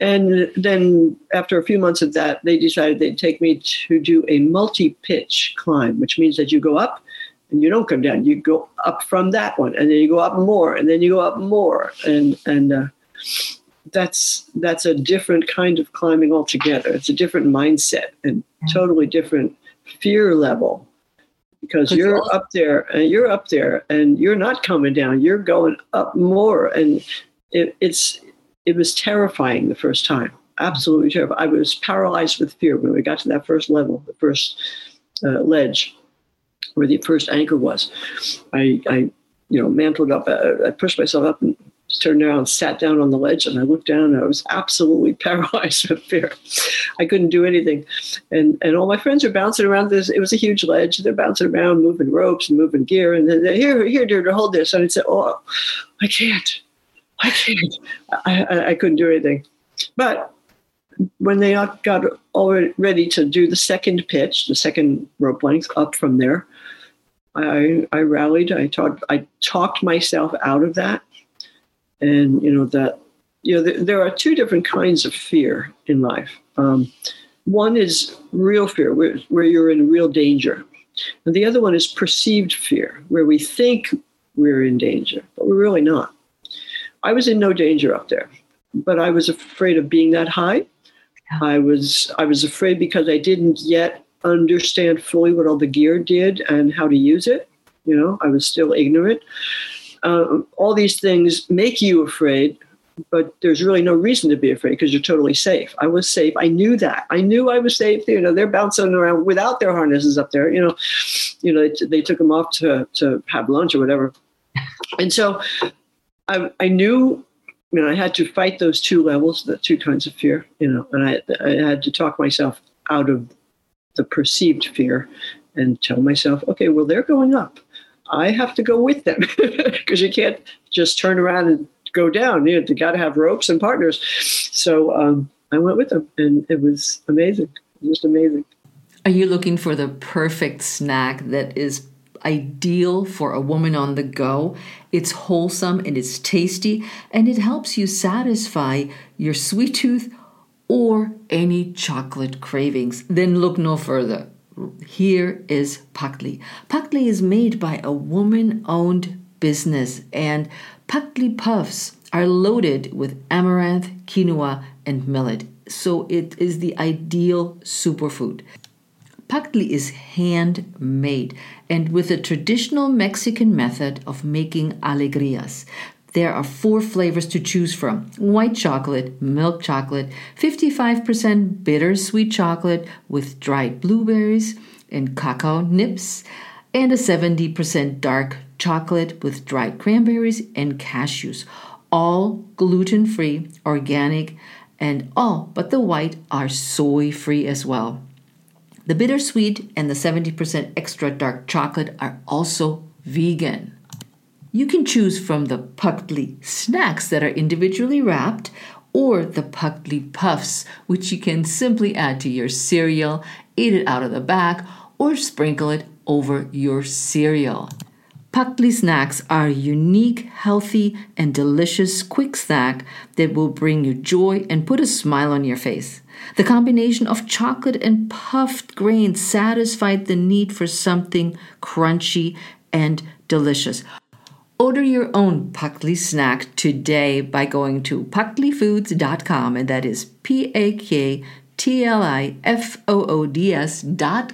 And then after a few months of that, they decided they'd take me to do a multi-pitch climb, which means that you go up and you don't come down. You go up from that one, and then you go up more, and then you go up more, and and uh, that's that's a different kind of climbing altogether. It's a different mindset and totally different fear level because 'Cause you're up there and you're up there and you're not coming down. You're going up more, and it, it's it was terrifying the first time. Absolutely terrifying. I was paralyzed with fear when we got to that first level, the first uh, ledge where the first anchor was. I, I you know, mantled up. Uh, I pushed myself up and turned around, sat down on the ledge, and I looked down. And I was absolutely paralyzed with fear. I couldn't do anything, and and all my friends are bouncing around this. It was a huge ledge. They're bouncing around, moving ropes and moving gear, and then here, here, dear, to hold this. And I'd say, oh, I can't, I can't. I, I, I couldn't do anything, but when they got all ready to do the second pitch, the second rope length up from there, I, I rallied. I talked. I talked myself out of that, and you know that you know there, there are two different kinds of fear in life. Um, one is real fear, where, where you're in real danger, and the other one is perceived fear, where we think we're in danger, but we're really not. I was in no danger up there, but I was afraid of being that high. I was I was afraid because I didn't yet understand fully what all the gear did and how to use it. You know, I was still ignorant. Um, all these things make you afraid, but there's really no reason to be afraid because you're totally safe. I was safe. I knew that. I knew I was safe. You know, they're bouncing around without their harnesses up there. You know, you know, they, they took them off to to have lunch or whatever, and so I I knew you know, I had to fight those two levels, the two kinds of fear, you know, and I, I had to talk myself out of the perceived fear and tell myself, okay, well, they're going up. I have to go with them because you can't just turn around and go down. You, know, you got to have ropes and partners. So um, I went with them, and it was amazing, just amazing. Are you looking for the perfect snack that is ideal for a woman on the go. It's wholesome and it's tasty, and it helps you satisfy your sweet tooth or any chocolate cravings. Then look no further. Here is Paktli. Paktli is made by a woman owned business, and Paktli puffs are loaded with amaranth, quinoa, and millet. So it is the ideal superfood. Paktli is handmade and with a traditional Mexican method of making alegrias. There are four flavors to choose from white chocolate, milk chocolate, 55% bittersweet chocolate with dried blueberries and cacao nibs, and a 70% dark chocolate with dried cranberries and cashews. All gluten free, organic, and all but the white are soy free as well. The bittersweet and the 70% extra dark chocolate are also vegan. You can choose from the Paktli snacks that are individually wrapped or the Paktli puffs, which you can simply add to your cereal, eat it out of the bag, or sprinkle it over your cereal. Paktli snacks are unique, healthy, and delicious quick snack that will bring you joy and put a smile on your face. The combination of chocolate and puffed grains satisfied the need for something crunchy and delicious. Order your own Paktli snack today by going to paktlifoods.com, and that is P A K T L I F O O D S dot.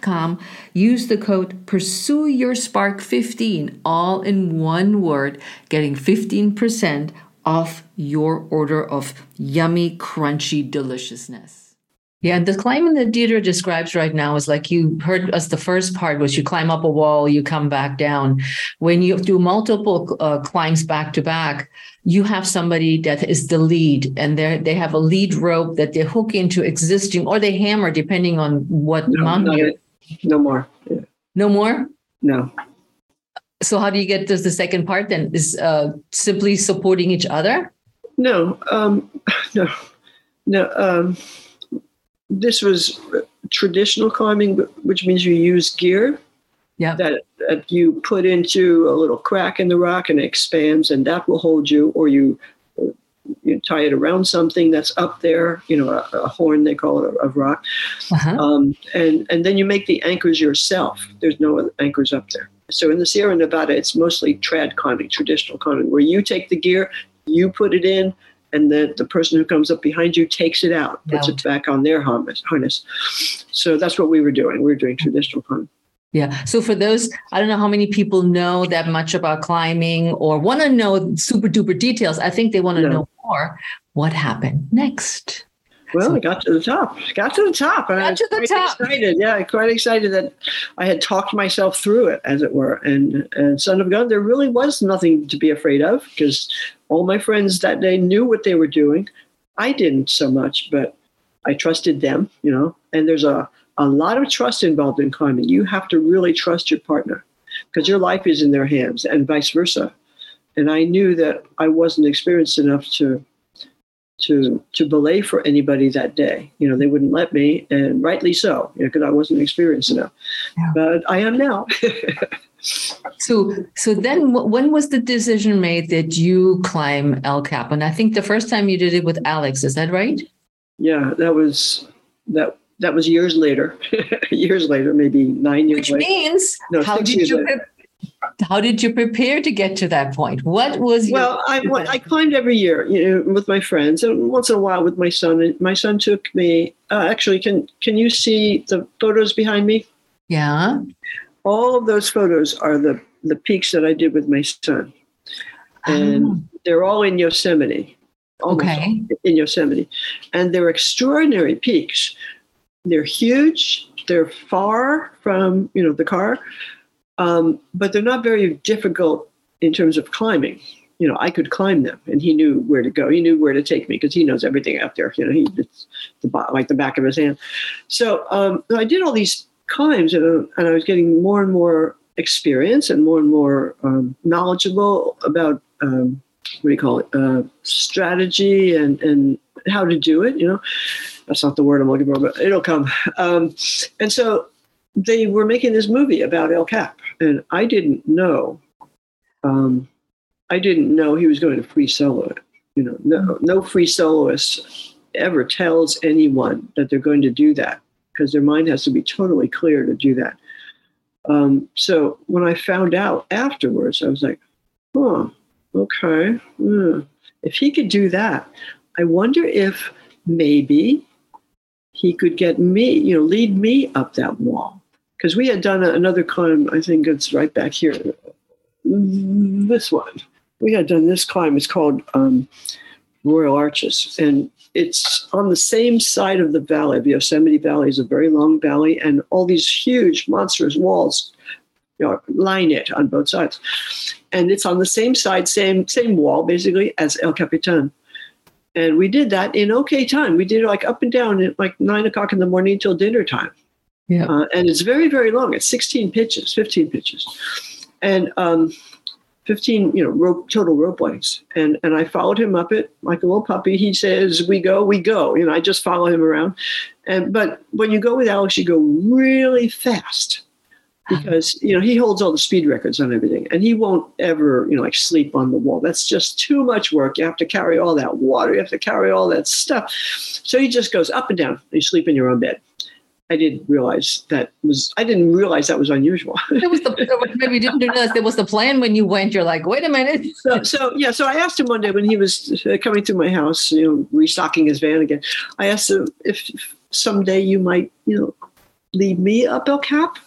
Use the code Pursue Your Spark 15, all in one word, getting 15% off your order of yummy, crunchy deliciousness. Yeah, the climbing that Dierdre describes right now is like you heard us the first part was you climb up a wall, you come back down. When you do multiple uh, climbs back to back, you have somebody that is the lead, and they they have a lead rope that they hook into existing, or they hammer depending on what No, mountain you're. no more. Yeah. No more. No. So how do you get to the second part? Then is uh, simply supporting each other. No, um, no, no. Um, this was traditional climbing, which means you use gear Yeah. that, that you put into a little crack in the rock and it expands, and that will hold you, or you you tie it around something that's up there, you know, a, a horn they call it of rock, Uh-huh. um, and and then you make the anchors yourself. There's no anchors up there. So in the Sierra Nevada, it's mostly trad climbing, traditional climbing, where you take the gear, you put it in, and then the person who comes up behind you takes it out, puts Out. it back on their harness. harness. So that's what we were doing. We were doing traditional climbing. Yeah. So for those, I don't know how many people know that much about climbing or want to know super duper details. I think they want to No. know more. What happened next? Well, I got to the top. Got to the top. and I Got was to the quite top. Excited. Yeah, quite excited that I had talked myself through it, as it were. And and son of God, there really was nothing to be afraid of because all my friends that day knew what they were doing. I didn't so much, but I trusted them. You know, and there's a a lot of trust involved in climbing. You have to really trust your partner because your life is in their hands, and vice versa. And I knew that I wasn't experienced enough to to to belay for anybody that day. You know, they wouldn't let me, and rightly so, you know, because I wasn't experienced enough. Yeah. But I am now. So, so then when was the decision made that you climb El Cap? And I think the first time you did it with Alex, is that right? yeah, that was that that was years later. years later, maybe nine years Which later. means No, how did you pre- how did you prepare to get to that point? What was your Well, I, well, I climbed every year, you know, with my friends, and once in a while with my son. And my son took me. Uh, actually, can can you see the photos behind me? yeah? All of those photos are the the peaks that I did with my son. and they're all in Yosemite. Okay. In Yosemite. And they're extraordinary peaks. They're huge. They're far from, you know, the car. Um, but they're not very difficult in terms of climbing. You know, I could climb them and he knew where to go. He knew where to take me because he knows everything out there. You know, he it's the like the back of his hand. So um, I did all these and, uh, and I was getting more and more experience and more and more um, knowledgeable about um, what do you call it uh, strategy and and how to do it you know? That's not the word i'm looking for but it'll come. Um, and so they were making this movie about el cap and i didn't know um, i didn't know he was going to free solo it you know? No no free soloist ever tells anyone that they're going to do that because their mind has to be totally clear to do that um, so when I found out afterwards, I was like, oh, okay. hmm. If he could do that, I wonder if maybe he could get me, you know, lead me up that wall. Because we had done a, another climb, I think it's right back here. This one. We had done this climb. It's called um, Royal Arches. And it's on the same side of the valley. The Yosemite Valley is a very long valley, and all these huge, monstrous walls you know, line it on both sides. And it's on the same side, same same wall, basically, as El Capitan. And we did that in okay time. We did it like up and down at like nine o'clock in the morning till dinner time. Yeah. Uh, and it's very, very long. It's 16 pitches, 15 pitches. And um, 15, you know, rope, total rope lengths. And and I followed him up it like a little puppy. He says, we go, we go. You know, I just follow him around. And but when you go with Alex, you go really fast because uh-huh. you know he holds all the speed records on everything and he won't ever you know like sleep on the wall that's just too much work you have to carry all that water you have to carry all that stuff so he just goes up and down you sleep in your own bed i didn't realize that was i didn't realize that was unusual. It was the maybe you didn't realize there was the plan when you went. You're like, wait a minute. so, so yeah so i asked him one day when he was uh, coming through my house you know restocking his van again i asked him if someday you might you know lead me up el cap.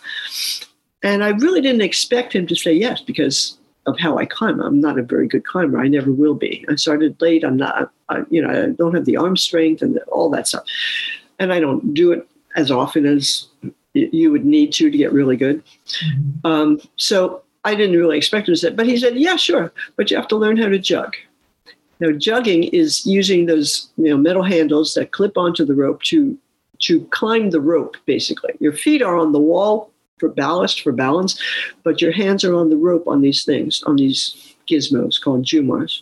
And i really didn't expect him to say yes because of how i climb. I'm not a very good climber. I never will be. I started late. I'm not I, you know i don't have the arm strength and all that stuff. And i don't do it as often as you would need to to get really good um, so I didn't really expect him to say, but he said, "Yeah, sure, but you have to learn how to jug." Now, jugging is using those you know metal handles that clip onto the rope to to climb the rope. Basically, your feet are on the wall for ballast for balance, but your hands are on the rope on these things on these gizmos called jumars.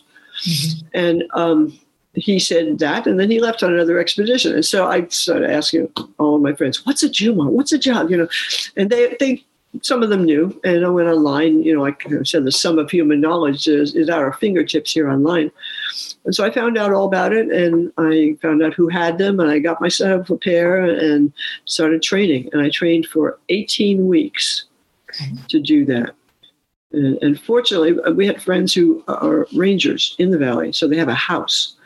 And um, he said that, and then he left on another expedition. And so I started asking all of my friends, "What's a jumar? What's a job?" You know, and they they some of them knew. And I went online. You know, I said, the sum of human knowledge is, is at our fingertips here online. And so I found out all about it, and I found out who had them, and I got myself a pair and started training. And I trained for 18 weeks to do that. And, and fortunately, we had friends who are rangers in the valley, so they have a house,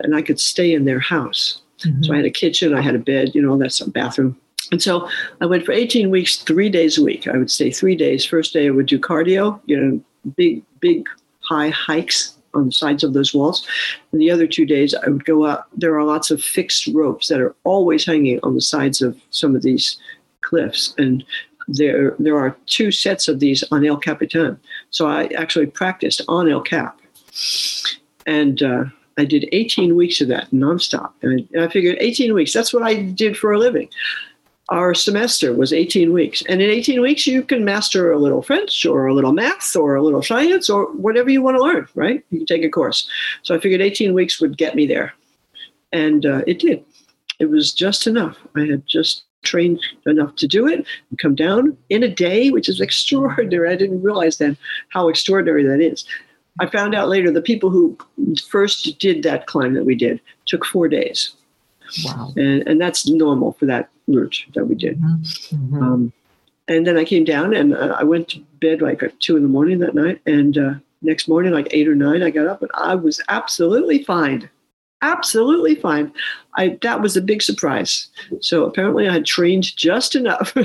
and I could stay in their house. So I had a kitchen, I had a bed, you know, that's a bathroom, And so I went for 18 weeks, three days a week. I would stay three days. First day I would do cardio, you know, big, big, high hikes on the sides of those walls. And the other two days I would go out. There are lots of fixed ropes that are always hanging on the sides of some of these cliffs. And there, there are two sets of these on El Capitan. So I actually practiced on El Cap. And uh, I did 18 weeks of that nonstop. And I, figured 18 weeks, that's what I did for a living our semester was 18 weeks. And in 18 weeks, you can master a little French or a little math or a little science or whatever you want to learn, right? You can take a course. So I figured 18 weeks would get me there. And uh, it did. It was just enough. I had just trained enough to do it and come down in a day, which is extraordinary. I didn't realize then how extraordinary that is. I found out later the people who first did that climb that we did took four days. Wow. And, and that's normal for that route that we did. Mm-hmm. Um, and then I came down and uh, I went to bed like at two in the morning that night. And uh, next morning, like eight or nine, I got up and I was absolutely fine. Absolutely fine. I that was a big surprise. So apparently, I had trained just enough.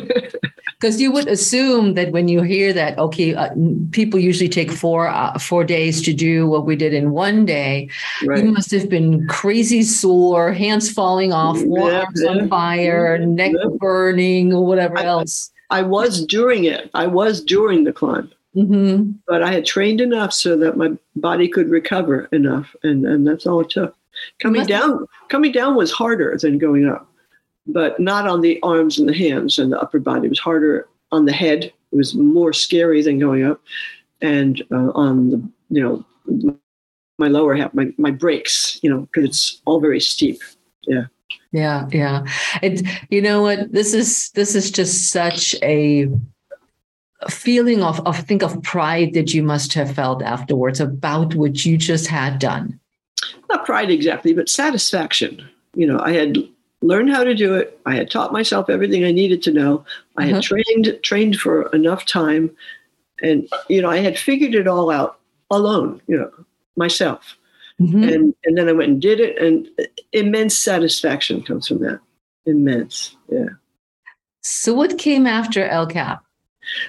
Because you would assume that when you hear that, okay, uh, people usually take four uh, four days to do what we did in one day. right. You must have been crazy sore, hands falling off, Yeah, arms yeah. on fire, neck Yeah. burning, or whatever I- else. I was doing it. I was during the climb, hmm but I had trained enough so that my body could recover enough, and and that's all it took. Coming down, coming down was harder than going up, but not on the arms and the hands and the upper body. It was harder on the head. It was more scary than going up, and uh, on the you know my lower half, my my brakes, you know, because it's all very steep. Yeah, yeah. Yeah. It. You know what? This is this is just such a a feeling of of think of pride that you must have felt afterwards about what you just had done. Not pride exactly, but satisfaction. You know, I had learned how to do it. I had taught myself everything I needed to know. I had Uh-huh. trained trained for enough time, and you know, I had figured it all out alone. You know, myself. Mhm. And and then I went and did it, and immense satisfaction comes from that. Immense, yeah. So what came after El Cap?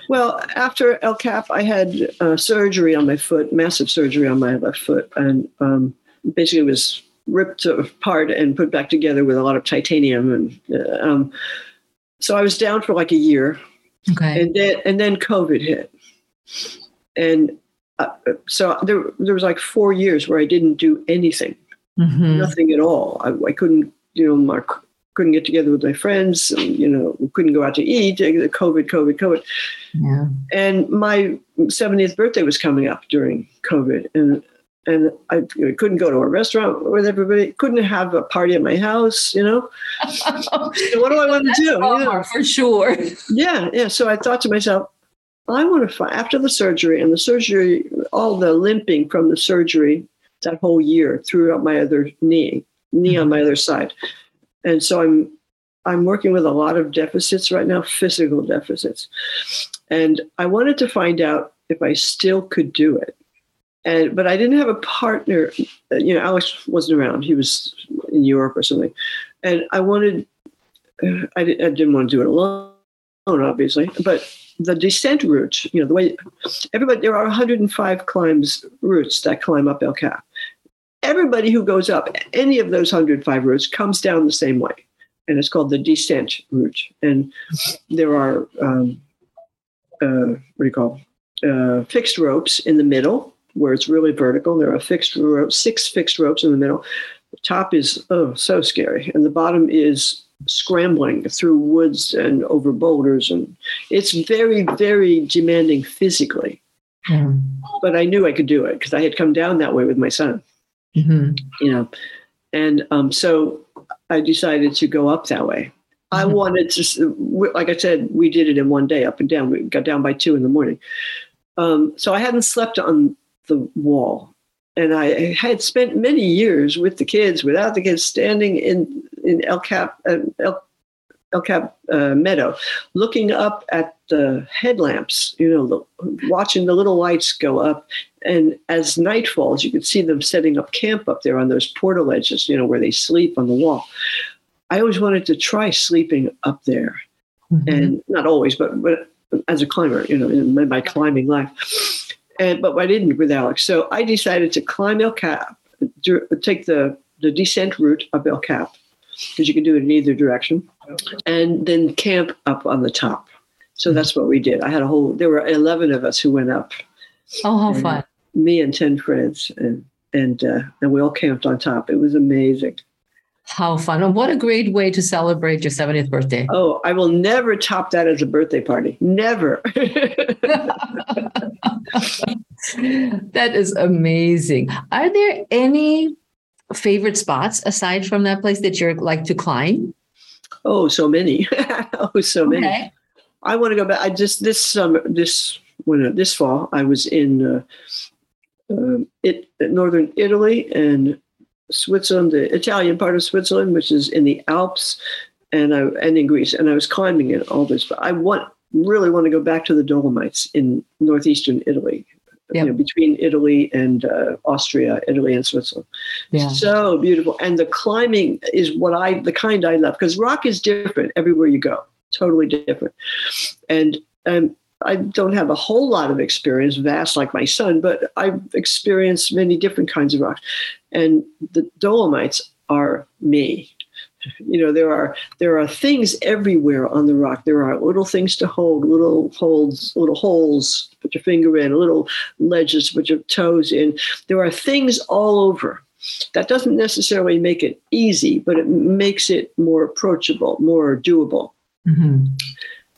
Well, after El Cap, I had uh, surgery on my foot, massive surgery on my left foot, and um, basically was ripped apart and put back together with a lot of titanium. And uh, um, so I was down for like a year, Okay. and then and then COVID hit, and uh, so there there was like four years where I didn't do anything, Mhm. nothing at all. I, I couldn't, you know, my, couldn't get together with my friends. And, you know, couldn't go out to eat. COVID, COVID, COVID. Yeah. And my 70th birthday was coming up during COVID, and and I couldn't go to a restaurant with everybody. Couldn't have a party at my house. You know, So what do I want to do? You know? For sure. Yeah, yeah. So I thought to myself, I want to find after the surgery and the surgery, all the limping from the surgery that whole year throughout my other knee, knee on mm-hmm. my other side, and so I'm I'm working with a lot of deficits right now, physical deficits, and I wanted to find out if I still could do it. And but I didn't have a partner. You know, Alex wasn't around; he was in Europe or something, and I wanted. I, di- I didn't want to do it alone, obviously, but the descent route, you know, the way everybody, there are 105 climbs routes that climb up El Cap. Everybody who goes up any of those 105 routes comes down the same way, and it's called the descent route. And there are um, uh, what do you call uh, fixed ropes in the middle where it's really vertical. There are fixed ropes, six fixed ropes in the middle. The top is oh so scary, and the bottom is scrambling through woods and over boulders, and it's very very demanding physically. Yeah. But I knew I could do it because I had come down that way with my son Mhm. you know and um, so i decided to go up that way i Mhm. wanted to like i said we did it in one day up and down we got down by two in the morning um, so i hadn't slept on the wall and i had spent many years with the kids without the kids standing in in el cap uh, el, el cap uh, meadow looking up at the headlamps you know the, watching the little lights go up and as night falls, you could see them setting up camp up there on those portaledges, you know, where they sleep on the wall. I always wanted to try sleeping up there. mm-hmm. and not always, but, but as a climber, you know, in my climbing life. And but I didn't with Alex, so I decided to climb El Cap, take the the descent route of El Cap, because you can do it in either direction, and then camp up on the top. So that's what we did. I had a whole. There were eleven of us who went up. Oh, how fun! Me and ten friends, and and uh, and we all camped on top. It was amazing. How fun. And what a great way to celebrate your 70th birthday. Oh, I will never top that as a birthday party. Never. that is amazing. Are there any favorite spots aside from that place that you like to climb? Oh, so many. oh, so many. Okay. I want to go back. I just this summer, this when this fall, I was in uh, uh, it, northern Italy and Switzerland, the Italian part of Switzerland, which is in the Alps, and I and in Greece, and I was climbing it all this. But I want really want to go back to the Dolomites in northeastern Italy, yep. you know, between Italy and uh, Austria, Italy and Switzerland. Yeah. So beautiful, and the climbing is what I the kind I love because rock is different everywhere you go, totally different, and um, I don't have a whole lot of experience, vast like my son, but I've experienced many different kinds of rocks. And the Dolomites are me. You know, there are there are things everywhere on the rock. There are little things to hold, little holds, little holes, put your finger in, little ledges, put your toes in. There are things all over. That doesn't necessarily make it easy, but it makes it more approachable, more doable. Mm-hmm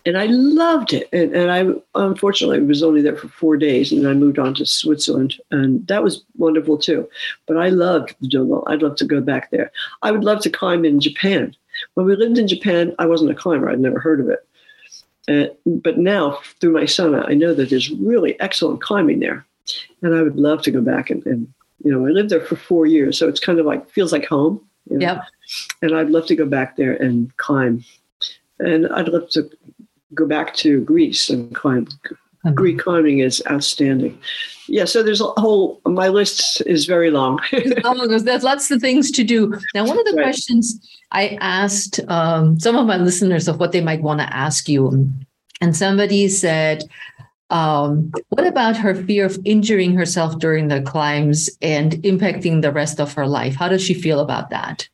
and I loved it. And, and I unfortunately was only there for four days, and I moved on to Switzerland, and that was wonderful too. But I loved the jungle. I'd love to go back there. I would love to climb in Japan. When we lived in Japan, I wasn't a climber. I'd never heard of it. Uh, but now, through my son, I know that there's really excellent climbing there, and I would love to go back and, and you know, I lived there for four years, so it's kind of like feels like home. You know? Yep. And I'd love to go back there and climb and I'd love to go back to Greece and climb. Mm-hmm. Greek climbing is outstanding. Yeah, so there's a whole. My list is very long. oh, there's lots of things to do. Now, one of the right. questions I asked um, some of my listeners of what they might want to ask you, and somebody said, um, "What about her fear of injuring herself during the climbs and impacting the rest of her life? How does she feel about that?"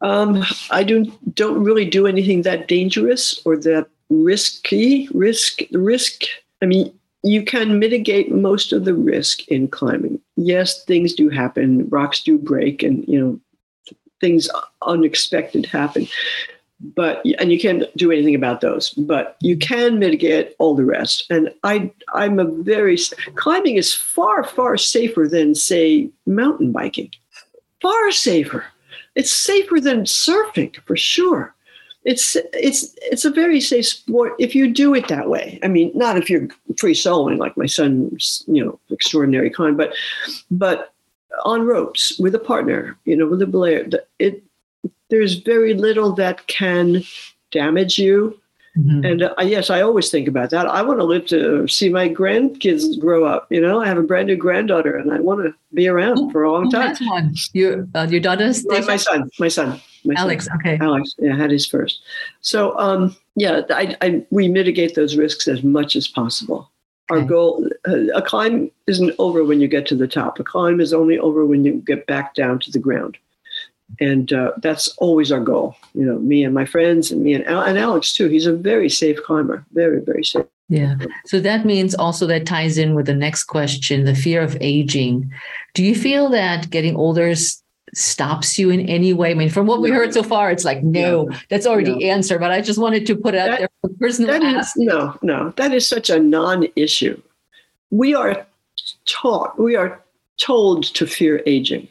Um, I don't don't really do anything that dangerous or that risky risk risk. I mean you can mitigate most of the risk in climbing. Yes things do happen. Rocks do break and you know things unexpected happen. But and you can't do anything about those but you can mitigate all the rest. And i i'm a very climbing is far far safer than say mountain biking. Far safer. It's safer than surfing for sure it's it's it's a very safe sport if you do it that way. I mean, not if you're free soloing like my son's, you know, extraordinary kind, but but on ropes with a partner, you know, with a belayer. It there's very little that can damage you. Mm-hmm. And uh, yes, I always think about that. I want to live to see my grandkids grow up. You know, I have a brand new granddaughter, and I want to be around for a long time. One. Your uh, your daughter's my, my son. My son. My Alex. Son. Okay. Alex. Yeah, had his first. So um, yeah, I, I, we mitigate those risks as much as possible. Our goal, uh, a climb isn't over when you get to the top. A climb is only over when you get back down to the ground and uh, that's always our goal. You know, me and my friends, and me and, Al- and Alex too. He's a very safe climber, very very safe. Yeah. So that means also that ties in with the next question: the fear of aging. Do you feel that getting older stops you in any way? I mean, from what we heard so far, it's like no, that's already no. answered. But I just wanted to put it out that, there for the person that is, No, no, that is such a non-issue. We are taught, we are told to fear aging.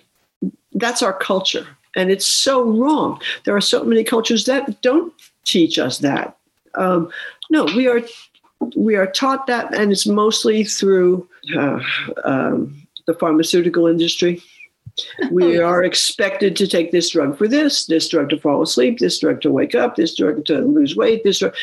That's our culture and it's so wrong. There are so many cultures that don't teach us that. Um, no, we are we are taught that, and it's mostly through uh, um, the pharmaceutical industry. We are expected to take this drug for this, this drug to fall asleep, this drug to wake up, this drug to lose weight, this drug.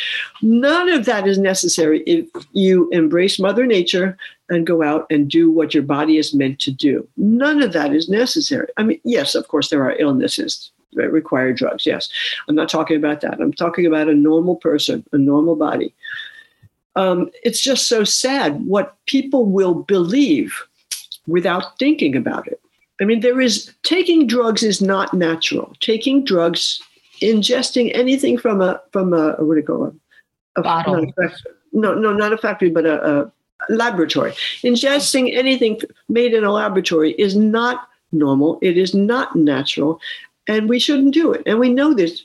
None of that is necessary if you embrace Mother Nature and go out and do what your body is meant to do. None of that is necessary. I mean, yes, of course, there are illnesses that require drugs. Yes, I'm not talking about that. I'm talking about a normal person, a normal body. Um, it's just so sad what people will believe without thinking about it. I mean, there is taking drugs is not natural. Taking drugs, ingesting anything from a from a what do you call it? A, Bottle. a factory- no, no, not a factory, but a, a laboratory. Ingesting anything made in a laboratory is not normal. It is not natural, and we shouldn't do it. And we know this,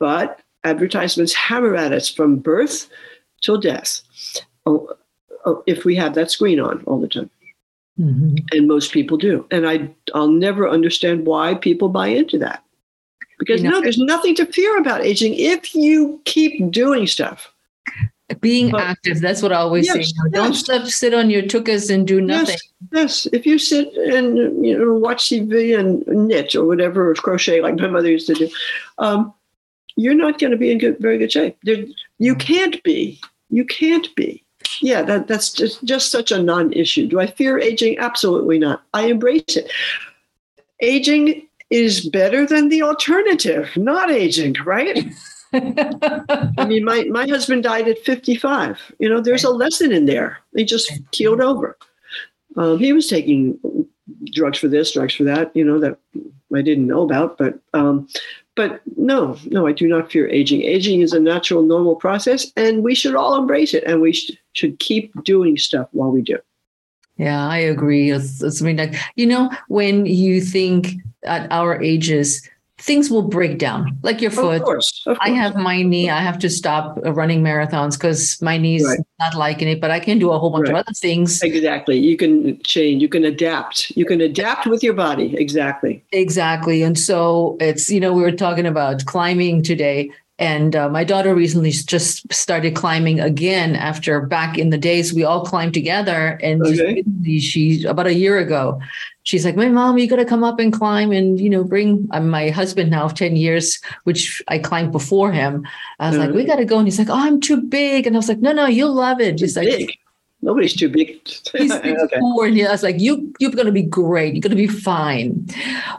but advertisements hammer at us from birth till death. Oh, oh, if we have that screen on all the time Mhm. and most people do and i i'll never understand why people buy into that because You know- no there's nothing to fear about aging if you keep doing stuff Being But- active, that's what I always Yes, say. Don't yes. sit- on your tukas and do nothing. yes yes if you sit and you know watch tv and knit or whatever or crochet like my mother used to do um, you're not going to be in good, very good shape there, you Mm. can't be you can't be yeah that, that's just, just such a non-issue do i fear aging absolutely not i embrace it aging is better than the alternative not aging right I mean, my, my husband died at 55. You know, there's a lesson in there. He just keeled over. Um, he was taking drugs for this, drugs for that, you know, that I didn't know about. But um, but no, no, I do not fear aging. Aging is a natural, normal process, and we should all embrace it. And we sh- should keep doing stuff while we do. Yeah, I agree. It's, it's, I mean, like, you know, when you think at our ages, things will break down, like your foot. Of course. Of I have my knee. I have to stop uh, running marathons because my knee's Right. not liking it, but I can do a whole bunch of other things. Exactly. You can change. You can adapt. You can adapt with your body. Exactly. Exactly. And so it's, you know, we were talking about climbing today. And uh, my daughter recently just started climbing again after back in the days we all climbed together. And Okay. recently she, about a year ago, she's like, My mom, you got to come up and climb and, you know, bring uh, my husband now of 10 years, which I climbed before him. I was like, Mhm. We got to go. And he's like, Oh, I'm too big. And I was like, No, no, you'll love it. Just like, big. Nobody's too big. He's okay. four, and I was like, "You, you're going to be great. You're going to be fine."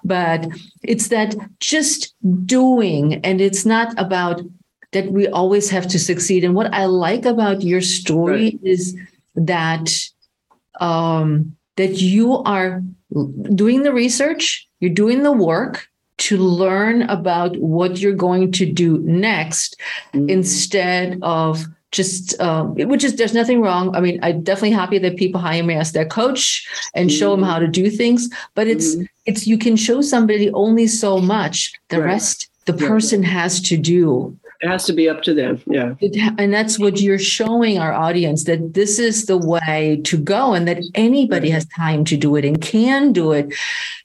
But it's that just doing, and it's not about that we always have to succeed. And what I like about your story Right. is that um, that you are doing the research, you're doing the work to learn about what you're going to do next Mhm. instead of just um, which is there's nothing wrong i mean i'm definitely happy that people hire me as their coach and show them Mhm. how to do things but it's Mhm. it's you can show somebody only so much the Right. rest the person has to do It has to be up to them. Yeah. It and that's what you're showing our audience that this is the way to go and that anybody has time to do it and can do it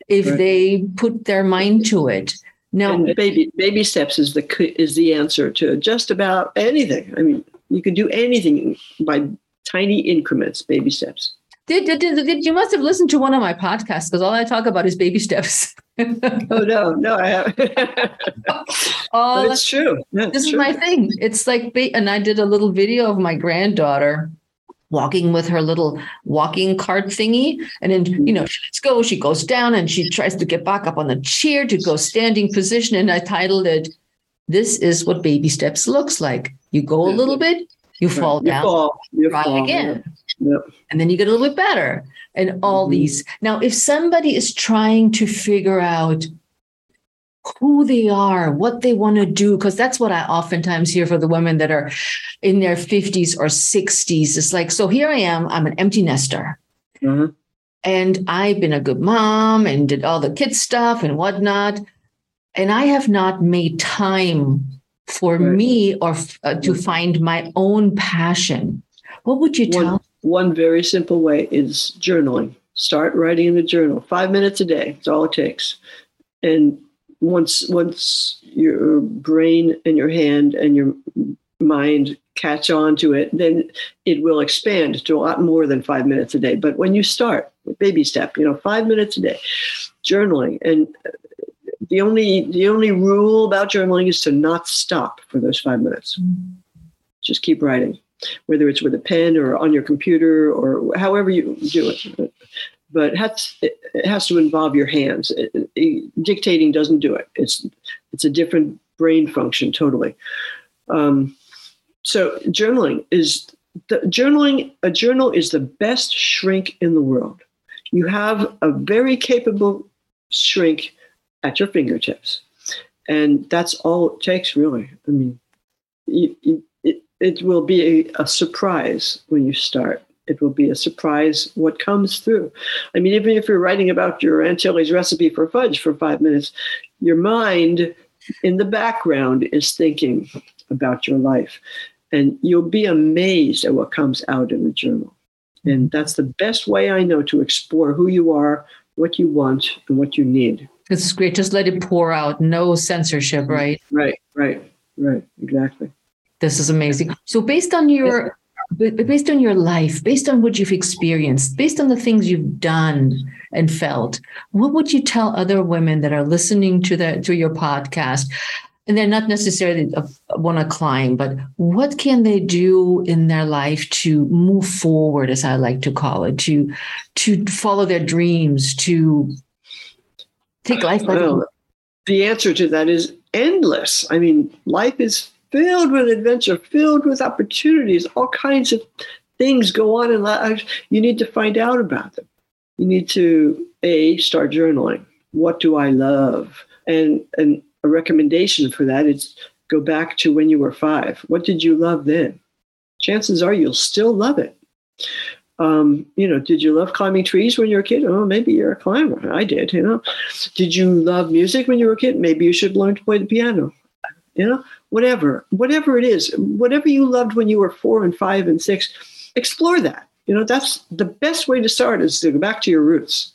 if Right. they put their mind to it now and baby baby steps is the is the answer to just about anything. I mean, you can do anything by tiny increments, baby steps. Did, did, did, did- you must have listened to one of my podcasts because all I talk about is baby steps. Oh no, no, I haven't. oh, but it's true. Yeah, this it's is my thing. It's like, and I did a little video of my granddaughter walking with her little walking cart thingy. And then, you know, she lets go, she goes down and she tries to get back up on the chair to go standing position. And I titled it, This is what baby steps looks like. You go a little bit, you Right. fall You down. fall. You try fall. again. Yep. And then you get a little bit better. And all Mhm. these. Now, if somebody is trying to figure out who they are, what they want to do, because that's what I oftentimes hear for the women that are in their 50s or 60s. It's like, so here I am, I'm an empty nester. Uh-huh. And I've been a good mom and did all the kid stuff and whatnot. And I have not made time for Right. me or f- uh, to find my own passion. What would you One- tell One very simple way is journaling. Start writing in the journal. Five minutes a day. That's all it takes. And once once your brain and your hand and your mind catch on to it, then it will expand to a lot more than five minutes a day. But when you start, with baby step, you know, five minutes a day, journaling. And the only the only rule about journaling is to not stop for those five minutes. Just keep writing, whether it's with a pen or on your computer or however you do it. but it has, it has to involve your hands. It, it, dictating doesn't do it. It's it's a different brain function totally. Um, so journaling is the journaling. A journal is the best shrink in the world. You have a very capable shrink at your fingertips, and that's all it takes, really. I mean, you, you, it, it will be a, a surprise when you start it will be a surprise what comes through. I mean, even if you're writing about your Aunt Tilly's recipe for fudge for five minutes, your mind in the background is thinking about your life. And you'll be amazed at what comes out in the journal. And that's the best way I know to explore who you are, what you want, and what you need. It's great. Just let it pour out. No censorship, mm-hmm. right? Right, right, right. Exactly. This is amazing. So, based on your based on your life, based on what you've experienced, based on the things you've done and felt, what would you tell other women that are listening to the to your podcast? And they're not necessarily want to climb, but what can they do in their life to move forward, as I like to call it, to to follow their dreams, to take life by well, the answer to that is endless. I mean, life is filled with adventure, filled with opportunities, all kinds of things go on in life. You need to find out about them. You need to a start journaling. What do I love? And and a recommendation for that is go back to when you were five. What did you love then? Chances are you'll still love it. Um, you know, did you love climbing trees when you were a kid? Oh, maybe you're a climber. I did, you know. Did you love music when you were a kid? Maybe you should learn to play the piano. You know, whatever, whatever it is, whatever you loved when you were four and five and six, explore that. You know, that's the best way to start is to go back to your roots.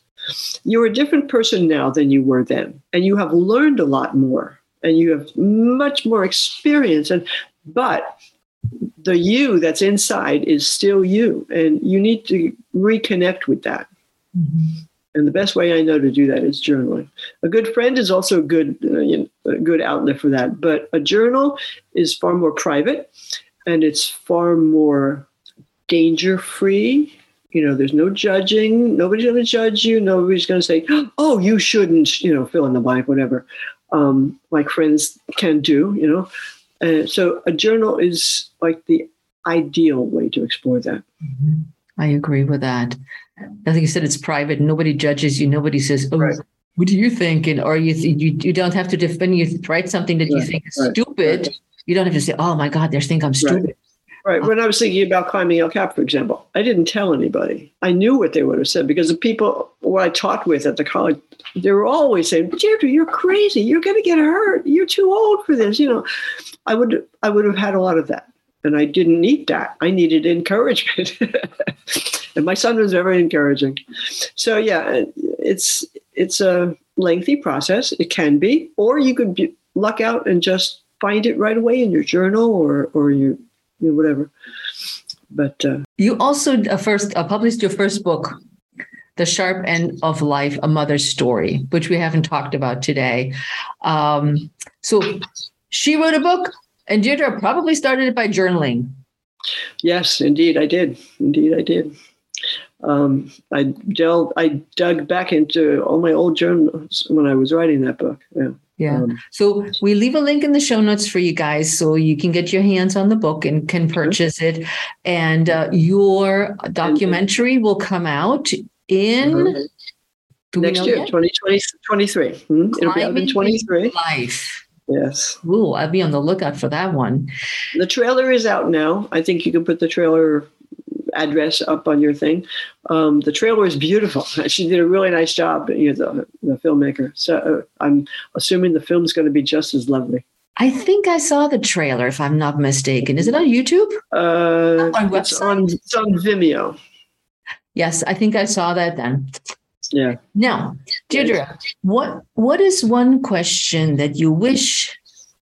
You're a different person now than you were then, and you have learned a lot more, and you have much more experience. And but the you that's inside is still you, and you need to reconnect with that. Mm-hmm. And the best way I know to do that is journaling. A good friend is also a good, uh, you know, a good outlet for that. But a journal is far more private and it's far more danger free. You know, there's no judging. Nobody's going to judge you. Nobody's going to say, oh, you shouldn't, you know, fill in the blank, whatever, um, like friends can do, you know. Uh, so a journal is like the ideal way to explore that. Mm-hmm. I agree with that. I think you said, it's private. Nobody judges you. Nobody says, "Oh, right. what do you think?" And or you you you don't have to defend. You write something that right. you think is right. stupid. You don't have to say, "Oh my God, they think I'm stupid." Right. When I was thinking about climbing El Cap, for example, I didn't tell anybody. I knew what they would have said because the people who I talked with at the college, they were always saying, Dierdre, you're crazy. You're going to get hurt. You're too old for this. You know, I would, I would have had a lot of that. And I didn't need that. I needed encouragement. and my son was very encouraging. So yeah, it's it's a lengthy process. It can be, or you could be, luck out and just find it right away in your journal or or your you know, whatever. But uh, you also uh, first uh, published your first book, "The Sharp End of Life: A Mother's Story," which we haven't talked about today. Um, so she wrote a book, and Dierdre probably started it by journaling. Yes, indeed, I did. Indeed, I did um, I delved, I dug back into all my old journals when I was writing that book. Yeah. Yeah. Um, so we leave a link in the show notes for you guys so you can get your hands on the book and can purchase it. And uh, your documentary will come out in mm-hmm. next year, 2023. Hmm? It'll be out in 23. Life. Yes. Ooh, I'll be on the lookout for that one. The trailer is out now. I think you can put the trailer address up on your thing. Um, the trailer is beautiful. She did a really nice job, you know, the, the filmmaker. So uh, I'm assuming the film's going to be just as lovely. I think I saw the trailer, if I'm not mistaken. Is it on YouTube? Uh, on it's on it's on Vimeo. Yes, I think I saw that then. Yeah. Now, Dierdre, what what is one question that you wish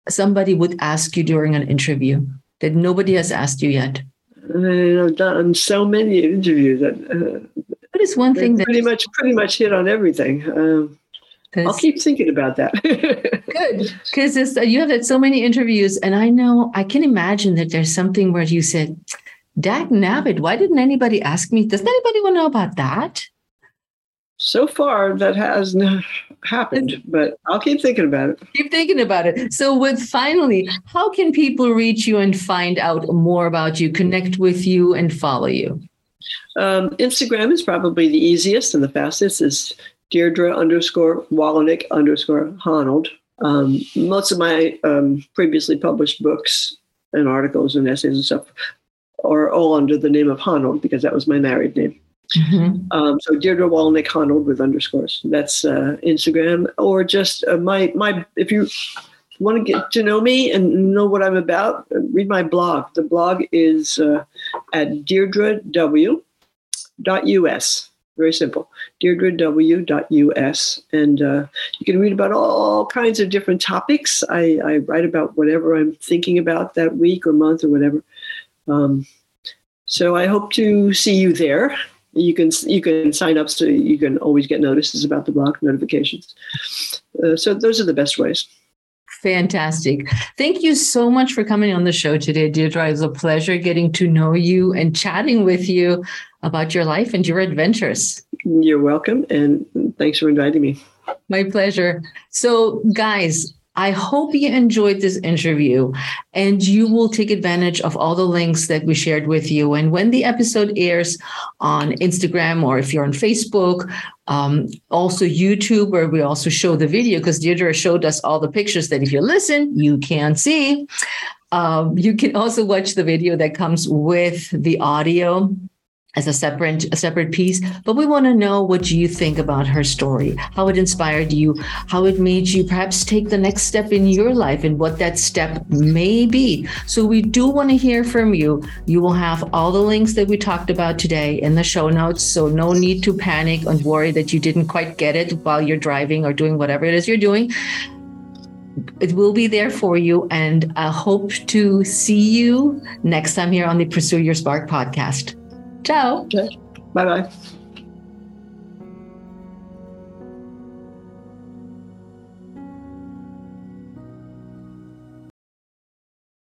somebody would ask you during an interview that nobody has asked you yet? And I've done so many interviews that. Uh, what is one thing that pretty much pretty much hit on everything? Um, I'll keep thinking about that. good, because you have had so many interviews, and I know I can imagine that there's something where you said, "Dag nabbit, why didn't anybody ask me? Does anybody want to know about that?" So far that hasn't happened, but I'll keep thinking about it. Keep thinking about it. So, with finally, how can people reach you and find out more about you, connect with you, and follow you? Um, Instagram is probably the easiest and the fastest. Is Dierdre underscore Wolownick underscore Honnold Um, most of my um, previously published books and articles and essays and stuff are all under the name of honold because that was my married name. Mm-hmm. Um, so Dierdre Wolownick Honnold with underscores. That's uh, Instagram or just uh, my my. If you want to get to know me and know what I'm about, read my blog. The blog is uh, at dierdrew.us. Very simple. dierdrew.us. And uh, you can read about all kinds of different topics. I, I, write about whatever I'm thinking about that week or month or whatever. Um, so I hope to see you there you can you can sign up so you can always get notices about the blog notifications. Uh, so those are the best ways. Fantastic. Thank you so much for coming on the show today, Dierdre. It was a pleasure getting to know you and chatting with you about your life and your adventures. You're welcome. And thanks for inviting me. My pleasure. So, guys, I hope you enjoyed this interview and you will take advantage of all the links that we shared with you. And when the episode airs on Instagram or if you're on Facebook, um, also YouTube, where we also show the video, because Dierdre showed us all the pictures that if you listen, you can see. Um, you can also watch the video that comes with the audio as a separate a separate piece but we want to know what you think about her story how it inspired you how it made you perhaps take the next step in your life and what that step may be. So we do want to hear from you. You will have all the links that we talked about today in the show notes so no need to panic and worry that you didn't quite get it while you're driving or doing whatever it is you're doing. It will be there for you and i hope to see you next time here on the pursue your spark podcast Ciao. Bye bye.